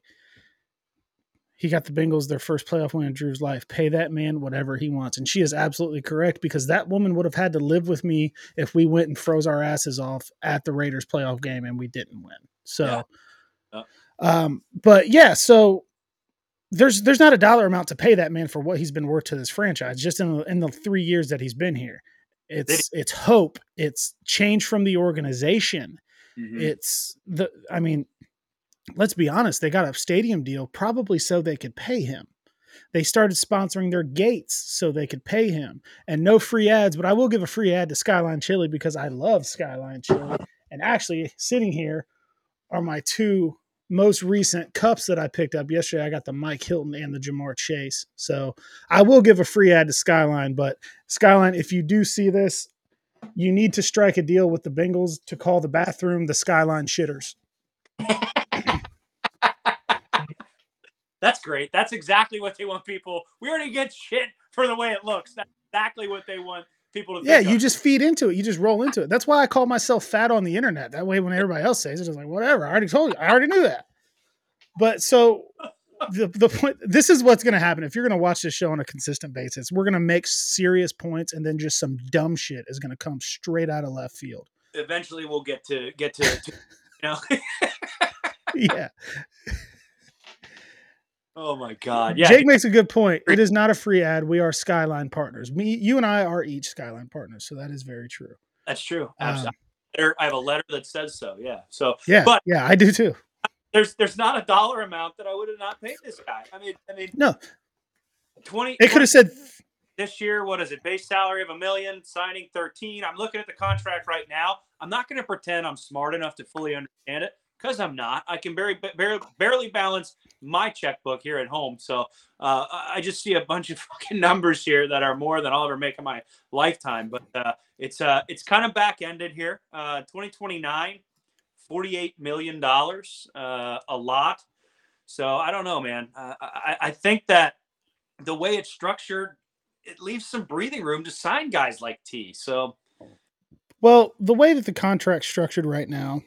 he got the Bengals their first playoff win in Drew's life. Pay that man whatever he wants, and she is absolutely correct because that woman would have had to live with me if we went and froze our asses off at the Raiders playoff game and we didn't win. So, Yeah. um, but yeah, so there's there's not a dollar amount to pay that man for what he's been worth to this franchise just in the, in the three years that he's been here. It's it's hope. It's change from the organization Mhm. it's the i mean let's be honest they got a stadium deal probably so they could pay him. They started sponsoring their gates so they could pay him. And no free ads but i will give a free ad to skyline chili because i love skyline chili. And actually sitting here are my two most recent cups that i picked up. Yesterday i got the mike hilton and the Ja'Marr Chase. So i will give a free ad to skyline but skyline if you do see this you need to strike a deal with the Bengals to call the bathroom the Skyline Shitters. (laughs) That's great. That's exactly what they want people. We already get shit for the way it looks. That's exactly what they want people to Yeah, think you of. just feed into it. You just roll into it. That's why I call myself fat on the internet. That way, when everybody else says it, it's like whatever. I already told you. I already knew that. But so the the point. This is what's going to happen if you're going to watch this show on a consistent basis. We're going to make serious points, and then just some dumb shit is going to come straight out of left field. eventually we'll get to get to, to you know. (laughs) Yeah, oh my god. Yeah. Jake makes a good point. It is not a free ad. We are Skyline partners. Me, you, and I are each Skyline partners. So that is very true. That's true. Um, Absolutely. There- I have a letter that says so. Yeah. So Yeah, But- yeah, I do too. there's there's not a dollar amount that I would have not paid this guy. I mean, I mean, No, twenty. it could have said this year. What is it? Base salary of a million, signing thirteen. I'm looking at the contract right now. I'm not going to pretend I'm smart enough to fully understand it because I'm not. I can barely, barely barely balance my checkbook here at home. So uh, I just see a bunch of (laughs) fucking numbers here that are more than I'll ever make in my lifetime. But uh, it's uh, it's kind of back ended here. Uh, 2029, 48 million dollars, uh, a lot. So I don't know, man. Uh, I, I think that the way it's structured, it leaves some breathing room to sign guys like T. So Well, the way that the contract's structured right now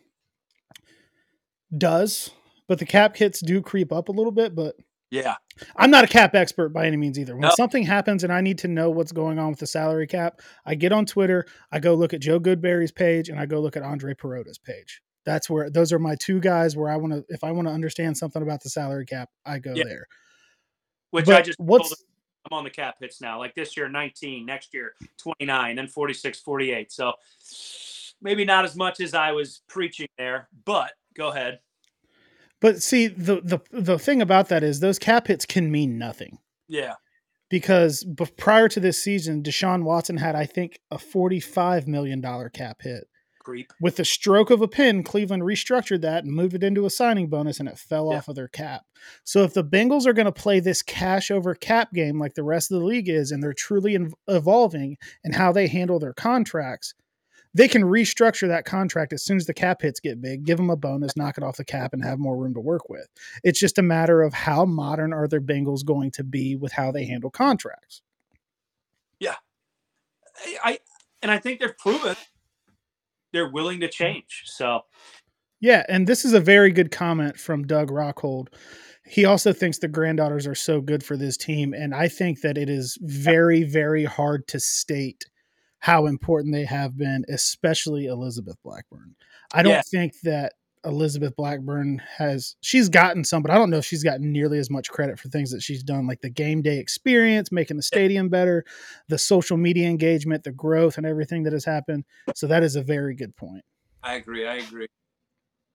does, but the cap hits do creep up a little bit. But yeah, I'm not a cap expert by any means either. When No. something happens and I need to know what's going on with the salary cap, I get on Twitter, I go look at Joe Goodberry's page, and I go look at Andre Perota's page. That's where those are my two guys where I want to, if I want to understand something about the salary cap, I go Yeah. there. which But I just what's I'm on the cap hits now. Like this year, 19, next year, 29, then 46, 48. So maybe not as much as I was preaching there, but go ahead. But see, the the the thing about that is those cap hits can mean nothing Yeah. because b- prior to this season, Deshaun Watson had I think a forty five million dollar cap hit. Creep. With the stroke of a pen, Cleveland restructured that and moved it into a signing bonus, and it fell Yeah. off of their cap. So if the Bengals are going to play this cash over cap game like the rest of the league is, and they're truly in- evolving in how they handle their contracts, they can restructure that contract as soon as the cap hits get big, give them a bonus, knock it off the cap, and have more room to work with. It's just a matter of how modern are their Bengals going to be with how they handle contracts. Yeah. I and I think they've proven they're willing to change. So Yeah, and this is a very good comment from Doug Rockhold. He also thinks the granddaughters are so good for this team, and I think that it is very, very hard to state how important they have been, especially Elizabeth Blackburn. I don't Yeah. think that Elizabeth Blackburn has she's gotten some, but I don't know if she's gotten nearly as much credit for things that she's done, like the game day experience, making the stadium better, the social media engagement, the growth, and everything that has happened. So that is a very good point. I agree. I agree.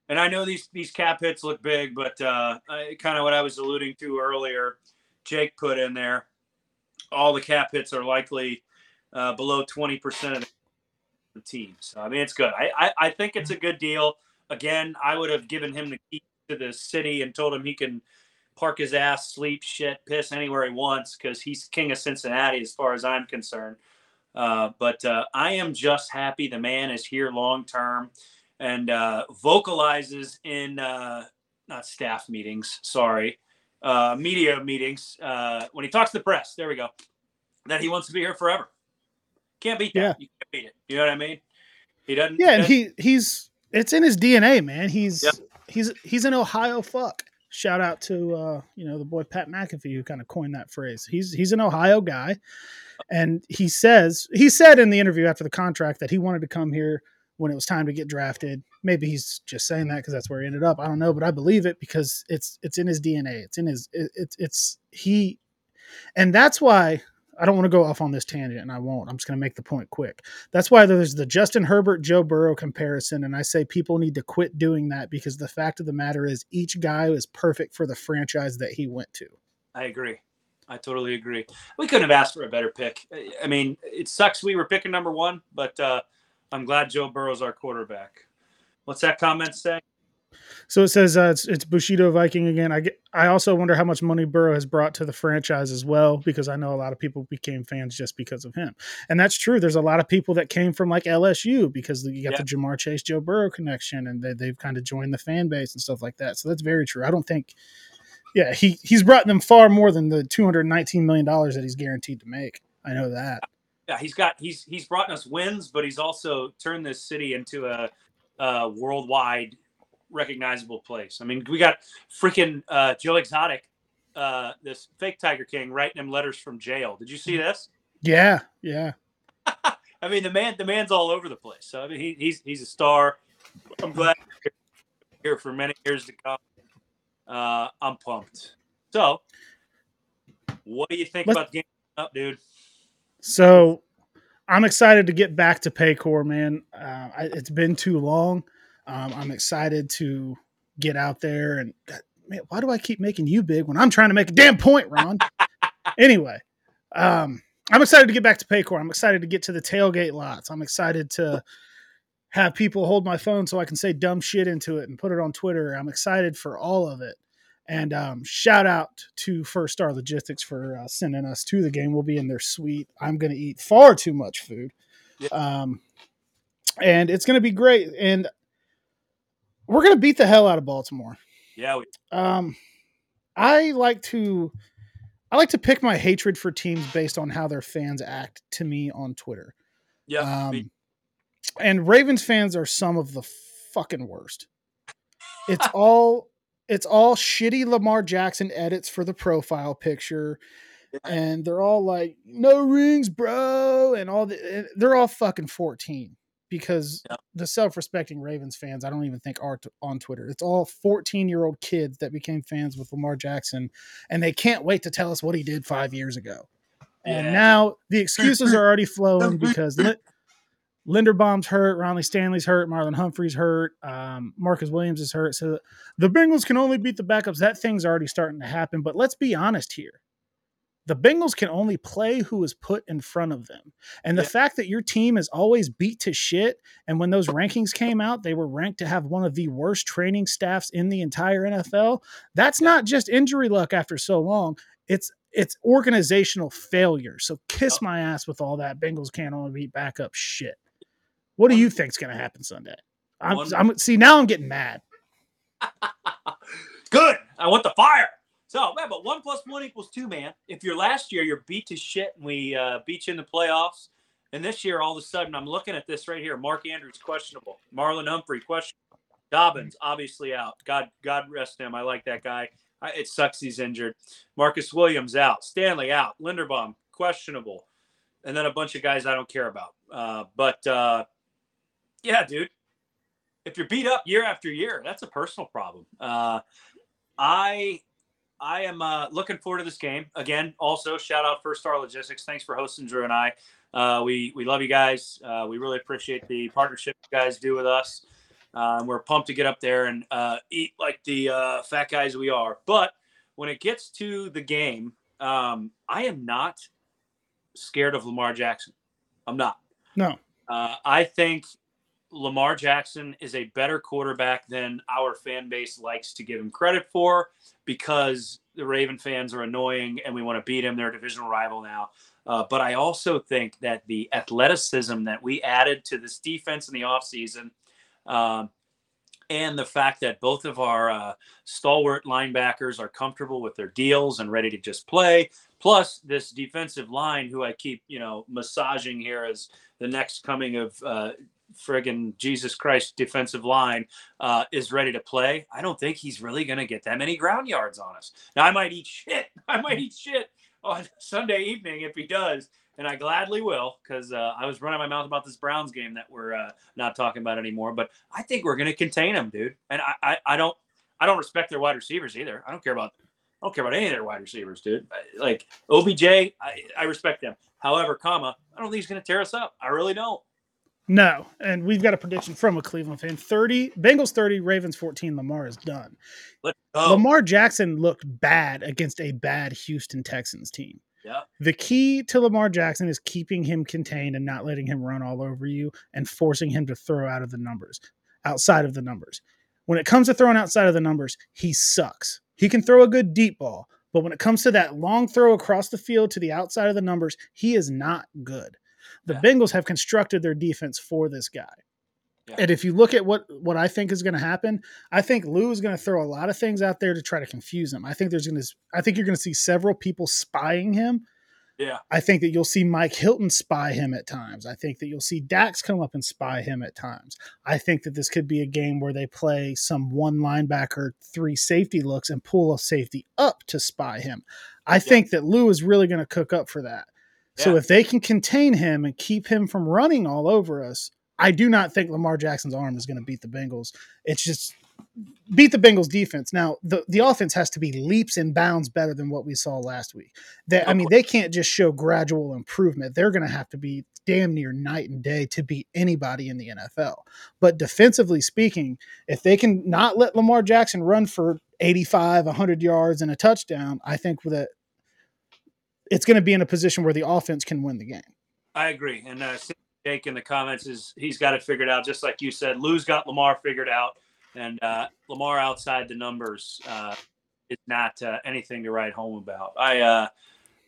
And I know these these cap hits look big, but uh, kind of what I was alluding to earlier, Jake put in there. All the cap hits are likely uh, below twenty percent of the team. So I mean, it's good. I, I I think it's a good deal. Again, I would have given him the key to the city and told him he can park his ass, sleep, shit, piss anywhere he wants because he's king of Cincinnati as far as I'm concerned. Uh, but uh, I am just happy the man is here long term and uh, vocalizes in uh, not staff meetings, sorry, uh, media meetings uh, when he talks to the press. There we go. That he wants to be here forever. Can't beat that. Yeah. You can't beat it. You know what I mean? He doesn't. Yeah, and doesn't- he he's it's in his DNA, man. He's Yep. he's he's an Ohio fuck. Shout out to uh, you know, the boy Pat McAfee who kind of coined that phrase. He's he's an Ohio guy. And he says he said in the interview after the contract that he wanted to come here when it was time to get drafted. Maybe he's just saying that because that's where he ended up. I don't know, but I believe it because it's it's in his DNA. It's in his it, it's it's he and that's why I don't want to go off on this tangent and I won't. I'm just going to make the point quick. That's why there's the Justin Herbert Joe Burrow comparison and I say people need to quit doing that because the fact of the matter is each guy is perfect for the franchise that he went to. I agree. I totally agree. We couldn't have asked for a better pick. I mean, it sucks we were picking number one, but uh, I'm glad Joe Burrow's our quarterback. What's that comment say? So it says uh, it's, it's Bushido Viking again. I get, I also wonder how much money Burrow has brought to the franchise as well, because I know a lot of people became fans just because of him, and that's true. There's a lot of people that came from like LSU because you got Yeah. the Ja'Marr Chase Joe Burrow connection, and they, they've kind of joined the fan base and stuff like that. So that's very true. I don't think, yeah, he he's brought them far more than the 219 million dollars that he's guaranteed to make. I know that. Yeah, he's got he's he's brought us wins, but he's also turned this city into a, a worldwide recognizable place. I mean, we got freaking uh, Joe Exotic, uh, this fake Tiger King, writing him letters from jail. Did you see this? Yeah, yeah. (laughs) I mean, the man the man's all over the place. So I mean, he, he's he's a star. I'm glad here for many years to come. Uh, I'm pumped. So, what do you think Let's- about the game up, dude? So I'm excited to get back to Paycor, man. Uh, I, it's been too long. Um, I'm excited to get out there and man, why do I keep making you big when I'm trying to make a damn point, Ron? (laughs) anyway, um, I'm excited to get back to Paycor. I'm excited to get to the tailgate lots. I'm excited to have people hold my phone so I can say dumb shit into it and put it on Twitter. I'm excited for all of it. And um, shout out to First Star Logistics for uh, sending us to the game. We'll be in their suite. I'm going to eat far too much food. Yeah. Um, and it's going to be great. And we're going to beat the hell out of Baltimore. Yeah, we, Um, I like to I like to pick my hatred for teams based on how their fans act to me on Twitter. yeah. Um, and Ravens fans are some of the fucking worst. It's (laughs) all it's all shitty Lamar Jackson edits for the profile picture, Yeah. and they're all like, "No rings, bro," and all the they're all fucking fourteen because Yeah. the self-respecting Ravens fans I don't even think are t- on Twitter. It's all fourteen-year-old kids that became fans with Lamar Jackson, and they can't wait to tell us what he did five years ago. And Yeah. now the excuses are already flowing (laughs) because Lin- Linderbaum's hurt, Ronnie Stanley's hurt, Marlon Humphrey's hurt, um, Marcus Williams is hurt. So the Bengals can only beat the backups. That thing's already starting to happen. But let's be honest here. The Bengals can only play who is put in front of them. And the Yeah. fact that your team is always beat to shit, and when those rankings came out, they were ranked to have one of the worst training staffs in the entire NFL. That's not just injury luck after so long. It's it's organizational failure. So kiss my ass with all that Bengals can't only beat backup shit. What do you think's going to happen Sunday? I'm, I'm see now I'm getting mad. (laughs) Good. I want the fire. So, man, but one plus one equals two, man. If you're last year, you're beat to shit and we uh, beat you in the playoffs. And this year, all of a sudden, I'm looking at this right here. Mark Andrews, questionable. Marlon Humphrey, questionable. Dobbins, obviously out. God, God rest him. I like that guy. I, it sucks he's injured. Marcus Williams out. Stanley out. Linderbaum, questionable. And then a bunch of guys I don't care about. Uh, but uh, yeah, dude, if you're beat up year after year, that's a personal problem. Uh, I I am uh, looking forward to this game again. Also, shout out First Star Logistics. Thanks for hosting Drew and I. Uh, we we love you guys. Uh, we really appreciate the partnership you guys do with us. Um, we're pumped to get up there and uh, eat like the uh, fat guys we are. But when it gets to the game, um, I am not scared of Lamar Jackson. I'm not. No. Uh, I think Lamar Jackson is a better quarterback than our fan base likes to give him credit for because the Raven fans are annoying and we want to beat him. They're a divisional rival now. Uh, but I also think that the athleticism that we added to this defense in the offseason um, and the fact that both of our uh, stalwart linebackers are comfortable with their deals and ready to just play, plus this defensive line who I keep, you know, massaging here as the next coming of uh, friggin' Jesus Christ defensive line uh, is ready to play, I don't think he's really going to get that many ground yards on us. Now, I might eat shit. (laughs) I might eat shit on (laughs) Sunday evening if he does. And I gladly will because uh, I was running my mouth about this Browns game that we're uh, not talking about anymore. But I think we're going to contain him, dude. And I, I, I don't, I don't respect their wide receivers either. I don't care about, I don't care about any of their wide receivers, dude. Like OBJ, I, I respect them. However, comma, I don't think he's going to tear us up. I really don't. No, and we've got a prediction from a Cleveland fan: thirty Bengals, thirty Ravens, fourteen. Lamar is done. Lamar Jackson looked bad against a bad Houston Texans team. Yeah. The key to Lamar Jackson is keeping him contained and not letting him run all over you and forcing him to throw out of the numbers, outside of the numbers. When it comes to throwing outside of the numbers, he sucks. He can throw a good deep ball, but when it comes to that long throw across the field to the outside of the numbers, he is not good. The Yeah. Bengals have constructed their defense for this guy. Yeah. And if you look at what what I think is going to happen, I think Lou is going to throw a lot of things out there to try to confuse him. I think there's going to I think you're going to see several people spying him. Yeah. I think that you'll see Mike Hilton spy him at times. I think that you'll see Dax come up and spy him at times. I think that this could be a game where they play some one linebacker, three safety looks and pull a safety up to spy him. I think that Lou is really going to cook up for that. So if they can contain him and keep him from running all over us, I do not think Lamar Jackson's arm is going to beat the Bengals. It's just beat the Bengals defense. Now the the offense has to be leaps and bounds better than what we saw last week. They, I mean, they can't just show gradual improvement. They're going to have to be damn near night and day to beat anybody in the NFL. But defensively speaking, if they can not let Lamar Jackson run for 85, 100 yards and a touchdown, I think that it's going to be in a position where the offense can win the game. I agree. And uh, Jake in the comments is he's got it figured out, just like you said. Lou's got Lamar figured out, and uh, Lamar outside the numbers uh, is not uh, anything to write home about. I uh,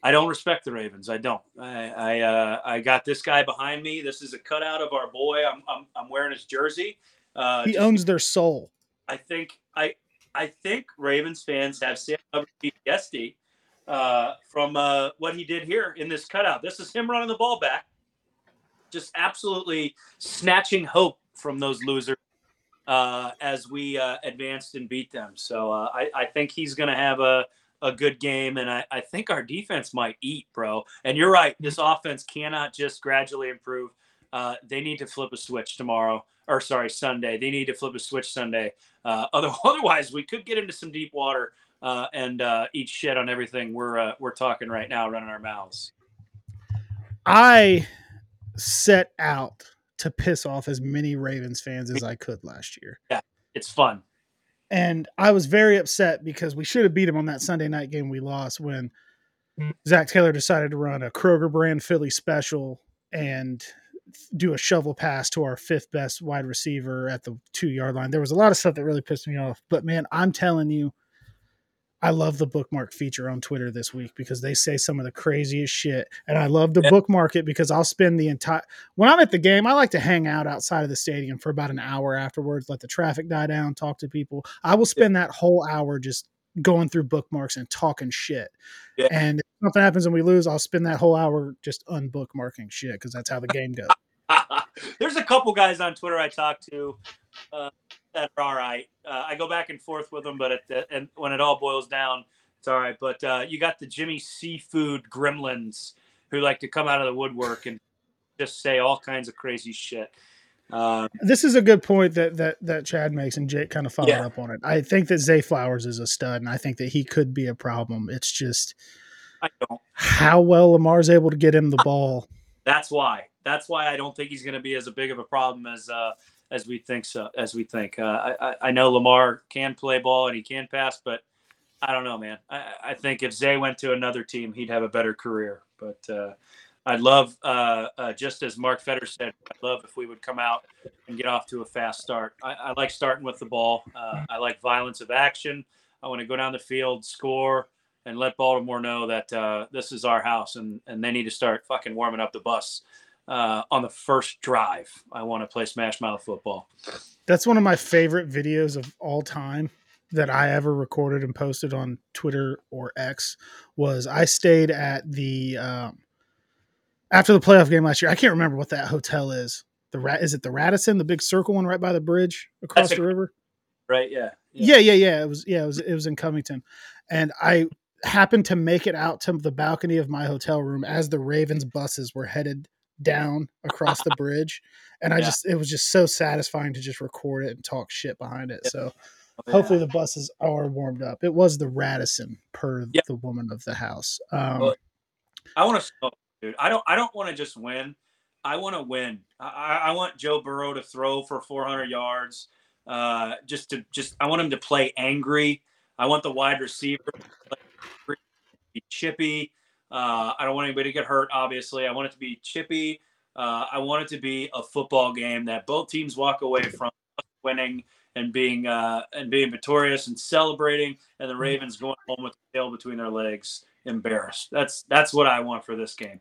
I don't respect the Ravens. I don't. I I, uh, I got this guy behind me. This is a cutout of our boy. I'm I'm, I'm wearing his jersey. Uh, He owns their soul. I think I I think Ravens fans have PTSD uh, from uh, what he did here in this cutout. This is him running the ball back, just absolutely snatching hope from those losers uh, as we uh, advanced and beat them. So uh, I, I think he's going to have a a good game, and I, I think our defense might eat, bro. And you're right, this offense cannot just gradually improve. They need to flip a switch tomorrow, or sorry, Sunday. They need to flip a switch Sunday. (laughs) Otherwise, we could get into some deep water uh, and uh, eat shit on everything we're uh, we're talking right now, running our mouths. I set out to piss off as many Ravens fans as I could last year. Yeah, it's fun. And I was very upset because we should have beat them on that Sunday night game we lost when Zac Taylor decided to run a Kroger brand Philly special and do a shovel pass to our fifth best wide receiver at the two yard line. There was a lot of stuff that really pissed me off. But man, I'm telling you, I love the bookmark feature on Twitter this week because they say some of the craziest shit. And I love to bookmark it because I'll spend the entire when I'm at the game, I like to hang out outside of the stadium for about an hour afterwards, let the traffic die down, talk to people. I will spend that whole hour just going through bookmarks and talking shit. Yeah. And if something happens and we lose, I'll spend that whole hour just unbookmarking shit because that's how the game goes. (laughs) There's a couple guys on Twitter I talk to uh, that are all right. Uh, I go back and forth with them, but at the, and when it all boils down, it's all right. But uh, you got the Jimmy Seafood Gremlins who like to come out of the woodwork and just say all kinds of crazy shit. Um, this is a good point that that that Chad makes, and Jake kind of followed Yeah. up on it. I think that Zay Flowers is a stud, and I think that he could be a problem. It's just I don't. how well Lamar's able to get him the ball. That's why. That's why I don't think he's going to be as a big of a problem as uh, as we think. So as we think, uh, I, I- know Lamar can play ball and he can pass, but I don't know, man. I, I think if Zay went to another team, he'd have a better career. But uh, I'd love, uh, uh, just as Mark Fetter said, I'd love if we would come out and get off to a fast start. I, I like starting with the ball. Uh, I like violence of action. I want to go down the field, score, and let Baltimore know that uh, this is our house, and and they need to start fucking warming up the bus uh, on the first drive. I want to play Smash Mouth football. That's one of my favorite videos of all time that I ever recorded and posted on Twitter or X. Was I stayed at the um, after the playoff game last year. I can't remember what that hotel is. The rat is it the Radisson, the big circle one right by the bridge across That's a- the river. Right? Yeah. Yeah, yeah, yeah. It was yeah, it was it was in Covington. And I happened to make it out to the balcony of my hotel room as the Ravens buses were headed down across the bridge. And I Yeah. just it was just so satisfying to just record it and talk shit behind it. Yeah. So Oh, hopefully the buses are warmed up. It was the Radisson per Yeah. the woman of the house. Um Well, I want to smoke, dude. I don't. I don't want to just win. I want to win. I, I want Joe Burrow to throw for 400 yards. Uh, just to just. I want him to play angry. I want the wide receiver to play be chippy. Uh, I don't want anybody to get hurt. Obviously, I want it to be chippy. Uh, I want it to be a football game that both teams walk away from winning and being uh, and being victorious and celebrating, and the Ravens going home with the tail between their legs, embarrassed. That's that's what I want for this game.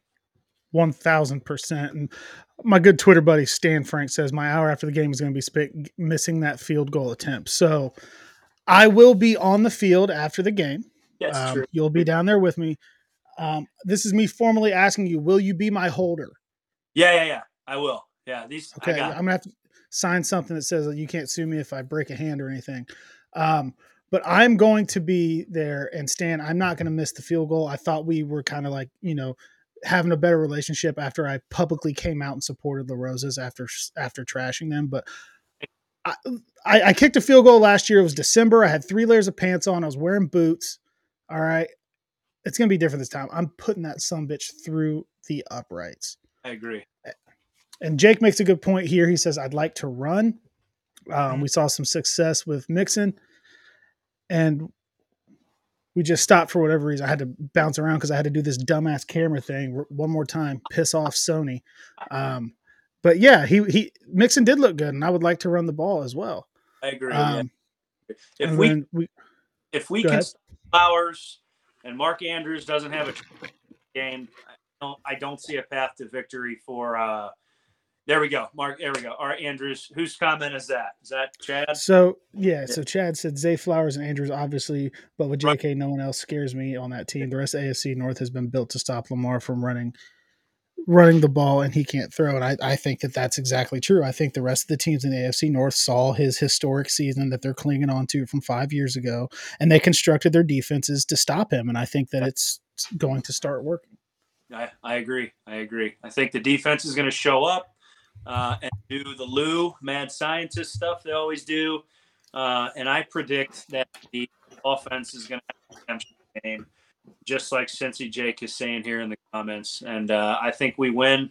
One thousand percent. And my good Twitter buddy Stan Frank says my hour after the game is going to be spent missing that field goal attempt. So I will be on the field after the game. That's Um, true. You'll be down there with me. Um, this is me formally asking you: Will you be my holder? Yeah, yeah, yeah. I will. Yeah, these. I Okay, I'm gonna have to sign something that says you can't sue me if I break a hand or anything. Um, but I'm going to be there and Stan. I'm not going to miss the field goal. I thought we were kind of like you know having a better relationship after I publicly came out and supported the Roses after after trashing them, but. I, I, I kicked a field goal last year. It was December. I had three layers of pants on. I was wearing boots. All right. It's going to be different this time. I'm putting that some bitch through the uprights. I agree. And Jake makes a good point here. He says, I'd like to run. Um, we saw some success with Mixon. And we just stopped for whatever reason. I had to bounce around because I had to do this dumbass camera thing one more time, piss off Sony. Um, but yeah, he he Mixon did look good, and I would like to run the ball as well. I agree. yeah. Um, If we we if we can ahead. Flowers and Mark Andrews doesn't have a game, I don't, I don't see a path to victory for. uh There we go, Mark. There we go. All right, Andrews. Whose comment is that? Is that Chad? So yeah, so Chad said Zay Flowers and Andrews obviously, but with JK, no one else scares me on that team. The rest of AFC North has been built to stop Lamar from running running the ball, and he can't throw. And I, I think that that's exactly true. I think the rest of the teams in the AFC North saw his historic season that they're clinging on to from five years ago, and they constructed their defenses to stop him. And I think that it's going to start working. I, I agree. I agree. I think the defense is going to show up uh, and do the Lou mad scientist stuff they always do. Uh, and I predict that the offense is going to have a game, just like Cincy Jake is saying here in the comments. And uh, I think we win.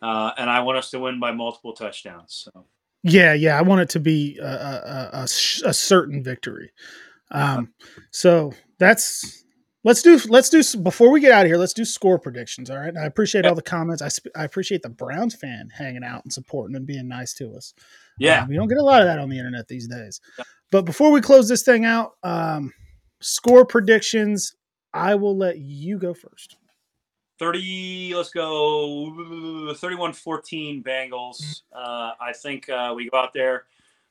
Uh, and I want us to win by multiple touchdowns. So Yeah, yeah, I want it to be a, a, a, a certain victory. Um, so that's Let's do let's do before we get out of here. Let's do score predictions. All right. I appreciate all the comments. I sp- I appreciate the Browns fan hanging out and supporting and being nice to us. Yeah, um, we don't get a lot of that on the internet these days. But before we close this thing out, um, score predictions. I will let you go first. 30 let's go 31-14 bengals. Uh, i think uh, we go out there.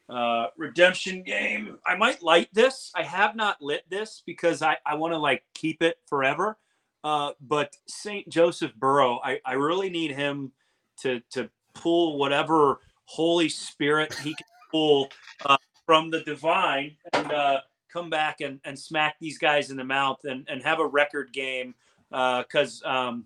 Uh, redemption game. I might light this. I have not lit this because i, I want to like keep it forever. Uh, but st joseph burrow I, I really need him to to pull whatever holy spirit he can pull uh, from the divine. And uh, come back and, and smack these guys in the mouth and, and have a record game because uh, um,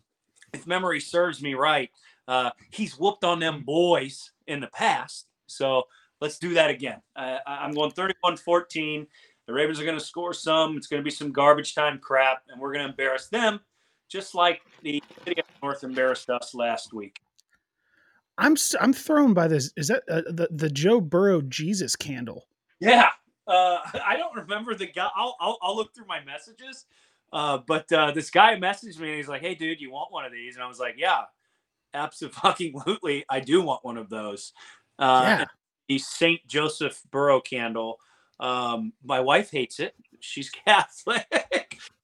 if memory serves me right, uh, he's whooped on them boys in the past. So let's do that again. Uh, I'm going 31 14. The Ravens are going to score some. It's going to be some garbage time crap, and we're going to embarrass them just like the City of North embarrassed us last week. I'm I'm thrown by this. Is that uh, the the Joe Burrow Jesus candle? Yeah, uh, (laughs) I don't remember the guy. I'll, I'll, I'll look through my messages. Uh, but uh, this guy messaged me and he's like, "Hey, dude, you want one of these?" And I was like, "Yeah, absolutely, I do want one of those." Uh, yeah. The Saint Joseph Burrow candle. Um, my wife hates it. She's (laughs) Catholic,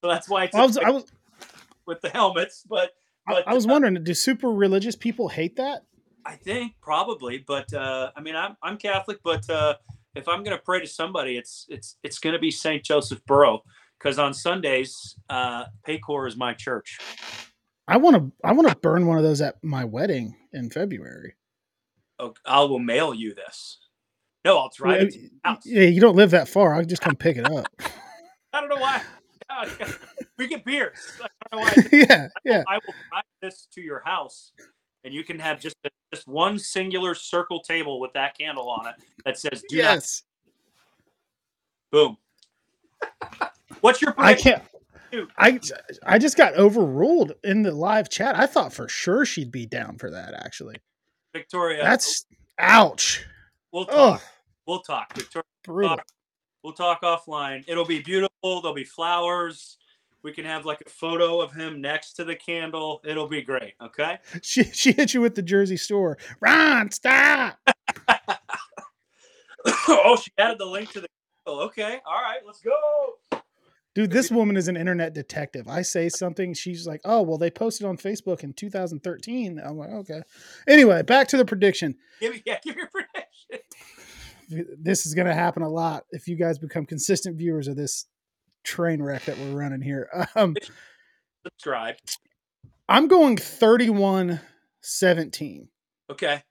so that's why I was, I was (laughs) with the helmets. But, but I, I was uh, wondering, do super religious people hate that? I think probably, but uh, I mean, I'm I'm Catholic, but uh, if I'm going to pray to somebody, it's it's it's going to be Saint Joseph Burrow because on Sundays, uh, Paycor is my church. I want to I want to burn one of those at my wedding in February. Oh, I will mail you this. No, I'll drive it Yeah, you don't live that far. I'll just come pick it up. (laughs) I don't know why. we get beers. (laughs) yeah, yeah. I will drive this to your house, and you can have just a, just one singular circle table with that candle on it that says "Do yes." Not. Boom. What's your prediction? I can't. I I just got overruled in the live chat. I thought for sure she'd be down for that. Actually, Victoria. That's oh. ouch. We'll talk. Ugh. We'll talk. Victoria. Brutal. We'll talk offline. It'll be beautiful. There'll be flowers. We can have like a photo of him next to the candle. It'll be great. Okay. (laughs) She she hit you with the Jersey store. Ron, stop. (laughs) oh, she added the link to the. Okay. All right. Let's go. Dude, this woman is an internet detective. I say something, she's like, "Oh, well, they posted on Facebook in 2013." I'm like, "Okay." Anyway, back to the prediction. Give me, yeah, give your prediction. (laughs) This is going to happen a lot if you guys become consistent viewers of this train wreck that we're running here. (laughs) Um, Subscribe. I'm going 31 17. Okay.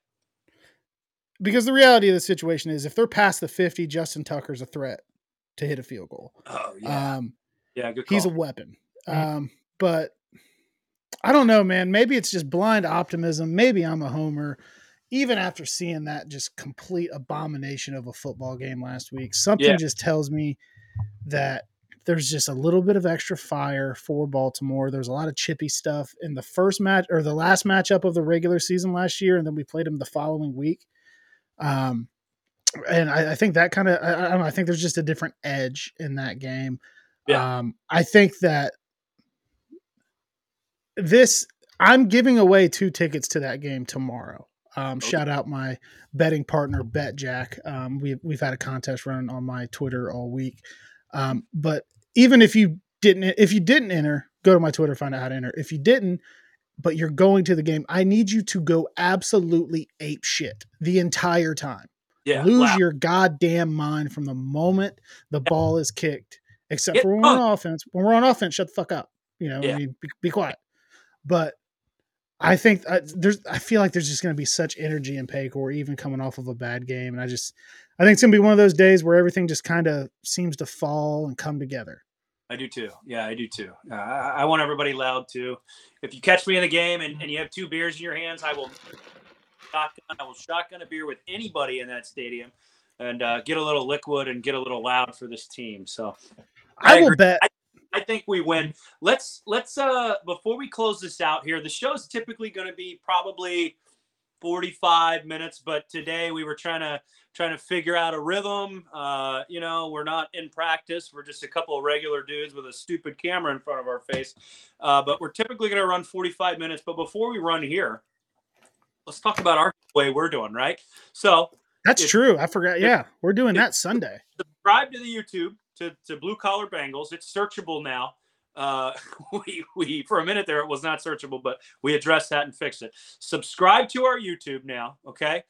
Because the reality of the situation is if they're past the 50, Justin Tucker's a threat to hit a field goal. Oh yeah, um, yeah, good. Call. He's a weapon. Mm-hmm. Um, but I don't know, man. Maybe it's just blind optimism. Maybe I'm a homer. Even after seeing that just complete abomination of a football game last week, something yeah. just tells me that there's just a little bit of extra fire for Baltimore. There's a lot of chippy stuff in the first match or the last matchup of the regular season last year, and then we played them the following week. Um, and I, I think that kind of I, I, don't know. I think there's just a different edge in that game. Yeah. Um, I think that this I'm giving away two tickets to that game tomorrow. Um, okay. Shout out my betting partner BetJack. Um, we've we've had a contest running on my Twitter all week. Um, but even if you didn't if you didn't enter, go to my Twitter find out how to enter. If you didn't, but you're going to the game, I need you to go absolutely ape shit the entire time. Yeah, lose wow. your goddamn mind from the moment the ball is kicked. Except for when we're on offense. When we're on offense, shut the fuck up. You know, yeah. I mean, be, be quiet. But I think I, there's. I feel like there's just going to be such energy in Paycor, even coming off of a bad game, and I just, I think it's going to be one of those days where everything just kind of seems to fall and come together. I do too. Yeah, I do too. Uh, I, I, want everybody loud too. If you catch me in the game and, and you have two beers in your hands, I will shotgun. I will shotgun a beer with anybody in that stadium, and uh, get a little liquid and get a little loud for this team. So I, I will bet. I, I think we win. Let's let's uh before we close this out here, the show's typically going to be probably 45 minutes, but today we were trying to trying to figure out a rhythm. Uh, you know, we're not in practice. We're just a couple of regular dudes with a stupid camera in front of our face. Uh, but we're typically going to run 45 minutes. But before we run here, let's talk about our way we're doing, right? So That's If- true. I forgot. if- Yeah, we're doing that Sunday. subscribe to the YouTube to, to Blue Collar Bengals. It's searchable now. Uh, (laughs) we we for a minute there it was not searchable, but we addressed that and fixed it. Subscribe to our YouTube now. Okay.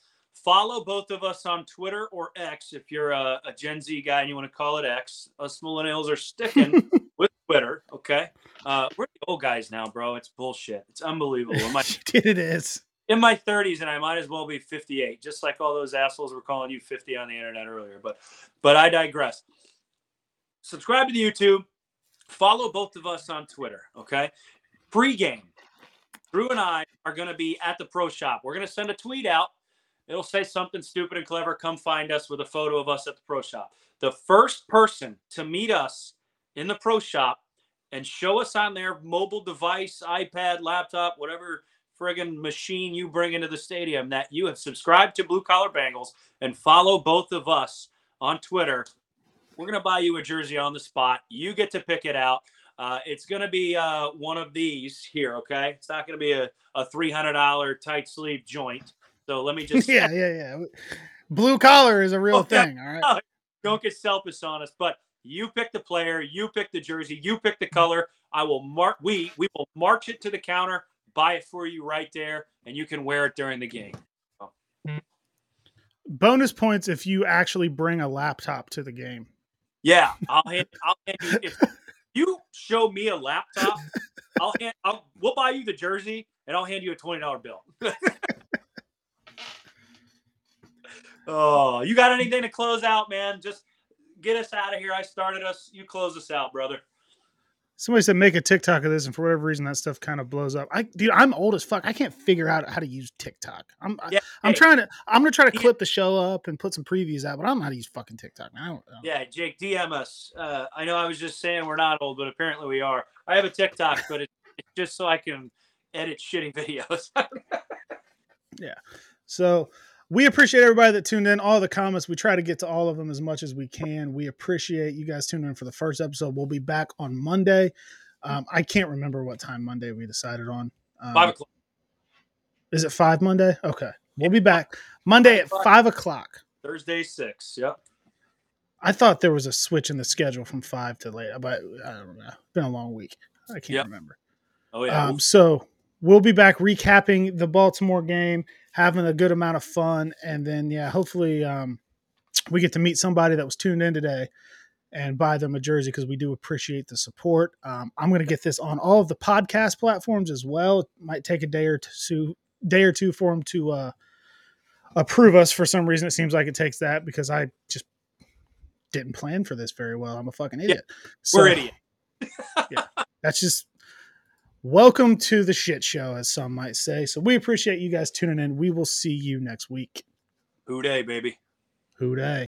Follow both of us on Twitter or X if you're a, a Gen Z guy and you want to call it X. Us millennials are sticking (laughs) with Twitter. Okay. Uh, we're the old guys now, bro. It's bullshit. It's unbelievable. My, (laughs) it is. in my 30s, and I might as well be 58, just like all those assholes were calling you 50 on the internet earlier. But, but I digress. Subscribe to the YouTube. Follow both of us on Twitter. Okay. Pre-game, Drew and I are going to be at the pro shop. We're going to send a tweet out. It'll say something stupid and clever. Come find us with a photo of us at the pro shop. The first person to meet us in the pro shop and show us on their mobile device, iPad, laptop, whatever friggin' machine you bring into the stadium that you have subscribed to Blue Collar Bengals and follow both of us on Twitter. We're gonna buy you a jersey on the spot. You get to pick it out. Uh, it's gonna be uh, one of these here, okay? It's not gonna be a, a three hundred dollar tight sleeve joint. So let me (laughs) just yeah, yeah, yeah. Blue collar is a real Oh, yeah. thing. All right. (laughs) don't get selfish on us. But you pick the player, you pick the jersey, you pick the color. I will mark. We we will march it to the counter, buy it for you right there, and you can wear it during the game. Bonus points if you actually bring a laptop to the game. Yeah, I'll hand. I'll hand you if you show me a laptop. I'll hand. I'll, we'll buy you the jersey, and I'll hand you a twenty dollar bill. (laughs) oh, you got anything to close out, man? Just get us out of here. I started us. You close us out, brother. Somebody said make a TikTok of this, and for whatever reason, that stuff kind of blows up. I, dude, I'm old as fuck. I can't figure out how to use TikTok. I'm, I, Yeah, I'm hey. trying to, I'm gonna try to clip the show up and put some previews out, but I don't know how to use fucking TikTok. Man. I don't know. Yeah, Jake, DM us. Uh, I know I was just saying we're not old, but apparently we are. I have a TikTok, (laughs) but it, it's just so I can edit shitty (laughs) videos. Yeah. So we appreciate everybody that tuned in. All the comments, we try to get to all of them as much as we can. We appreciate you guys tuning in for the first episode. We'll be back on Monday. Um, I can't remember what time Monday we decided on. Um, Five o'clock. Is it five Monday? Okay, we'll be back Monday at five o'clock. Thursday six. Yep. I thought there was a switch in the schedule from five to late, but I don't know. It's been a long week. I can't Yep. remember. Oh yeah. Um, so we'll be back recapping the Baltimore game, having a good amount of fun, and then yeah, hopefully um, we get to meet somebody that was tuned in today and buy them a jersey because we do appreciate the support. Um, I'm going to get this on all of the podcast platforms as well. It might take a day or two, day or two for them to uh, approve us. For some reason, it seems like it takes that because I just didn't plan for this very well. I'm a fucking idiot. We're idiot. Yeah, that's just welcome to the shit show, as some might say. So we appreciate you guys tuning in. We will see you next week. Who Dey, baby. Who Dey?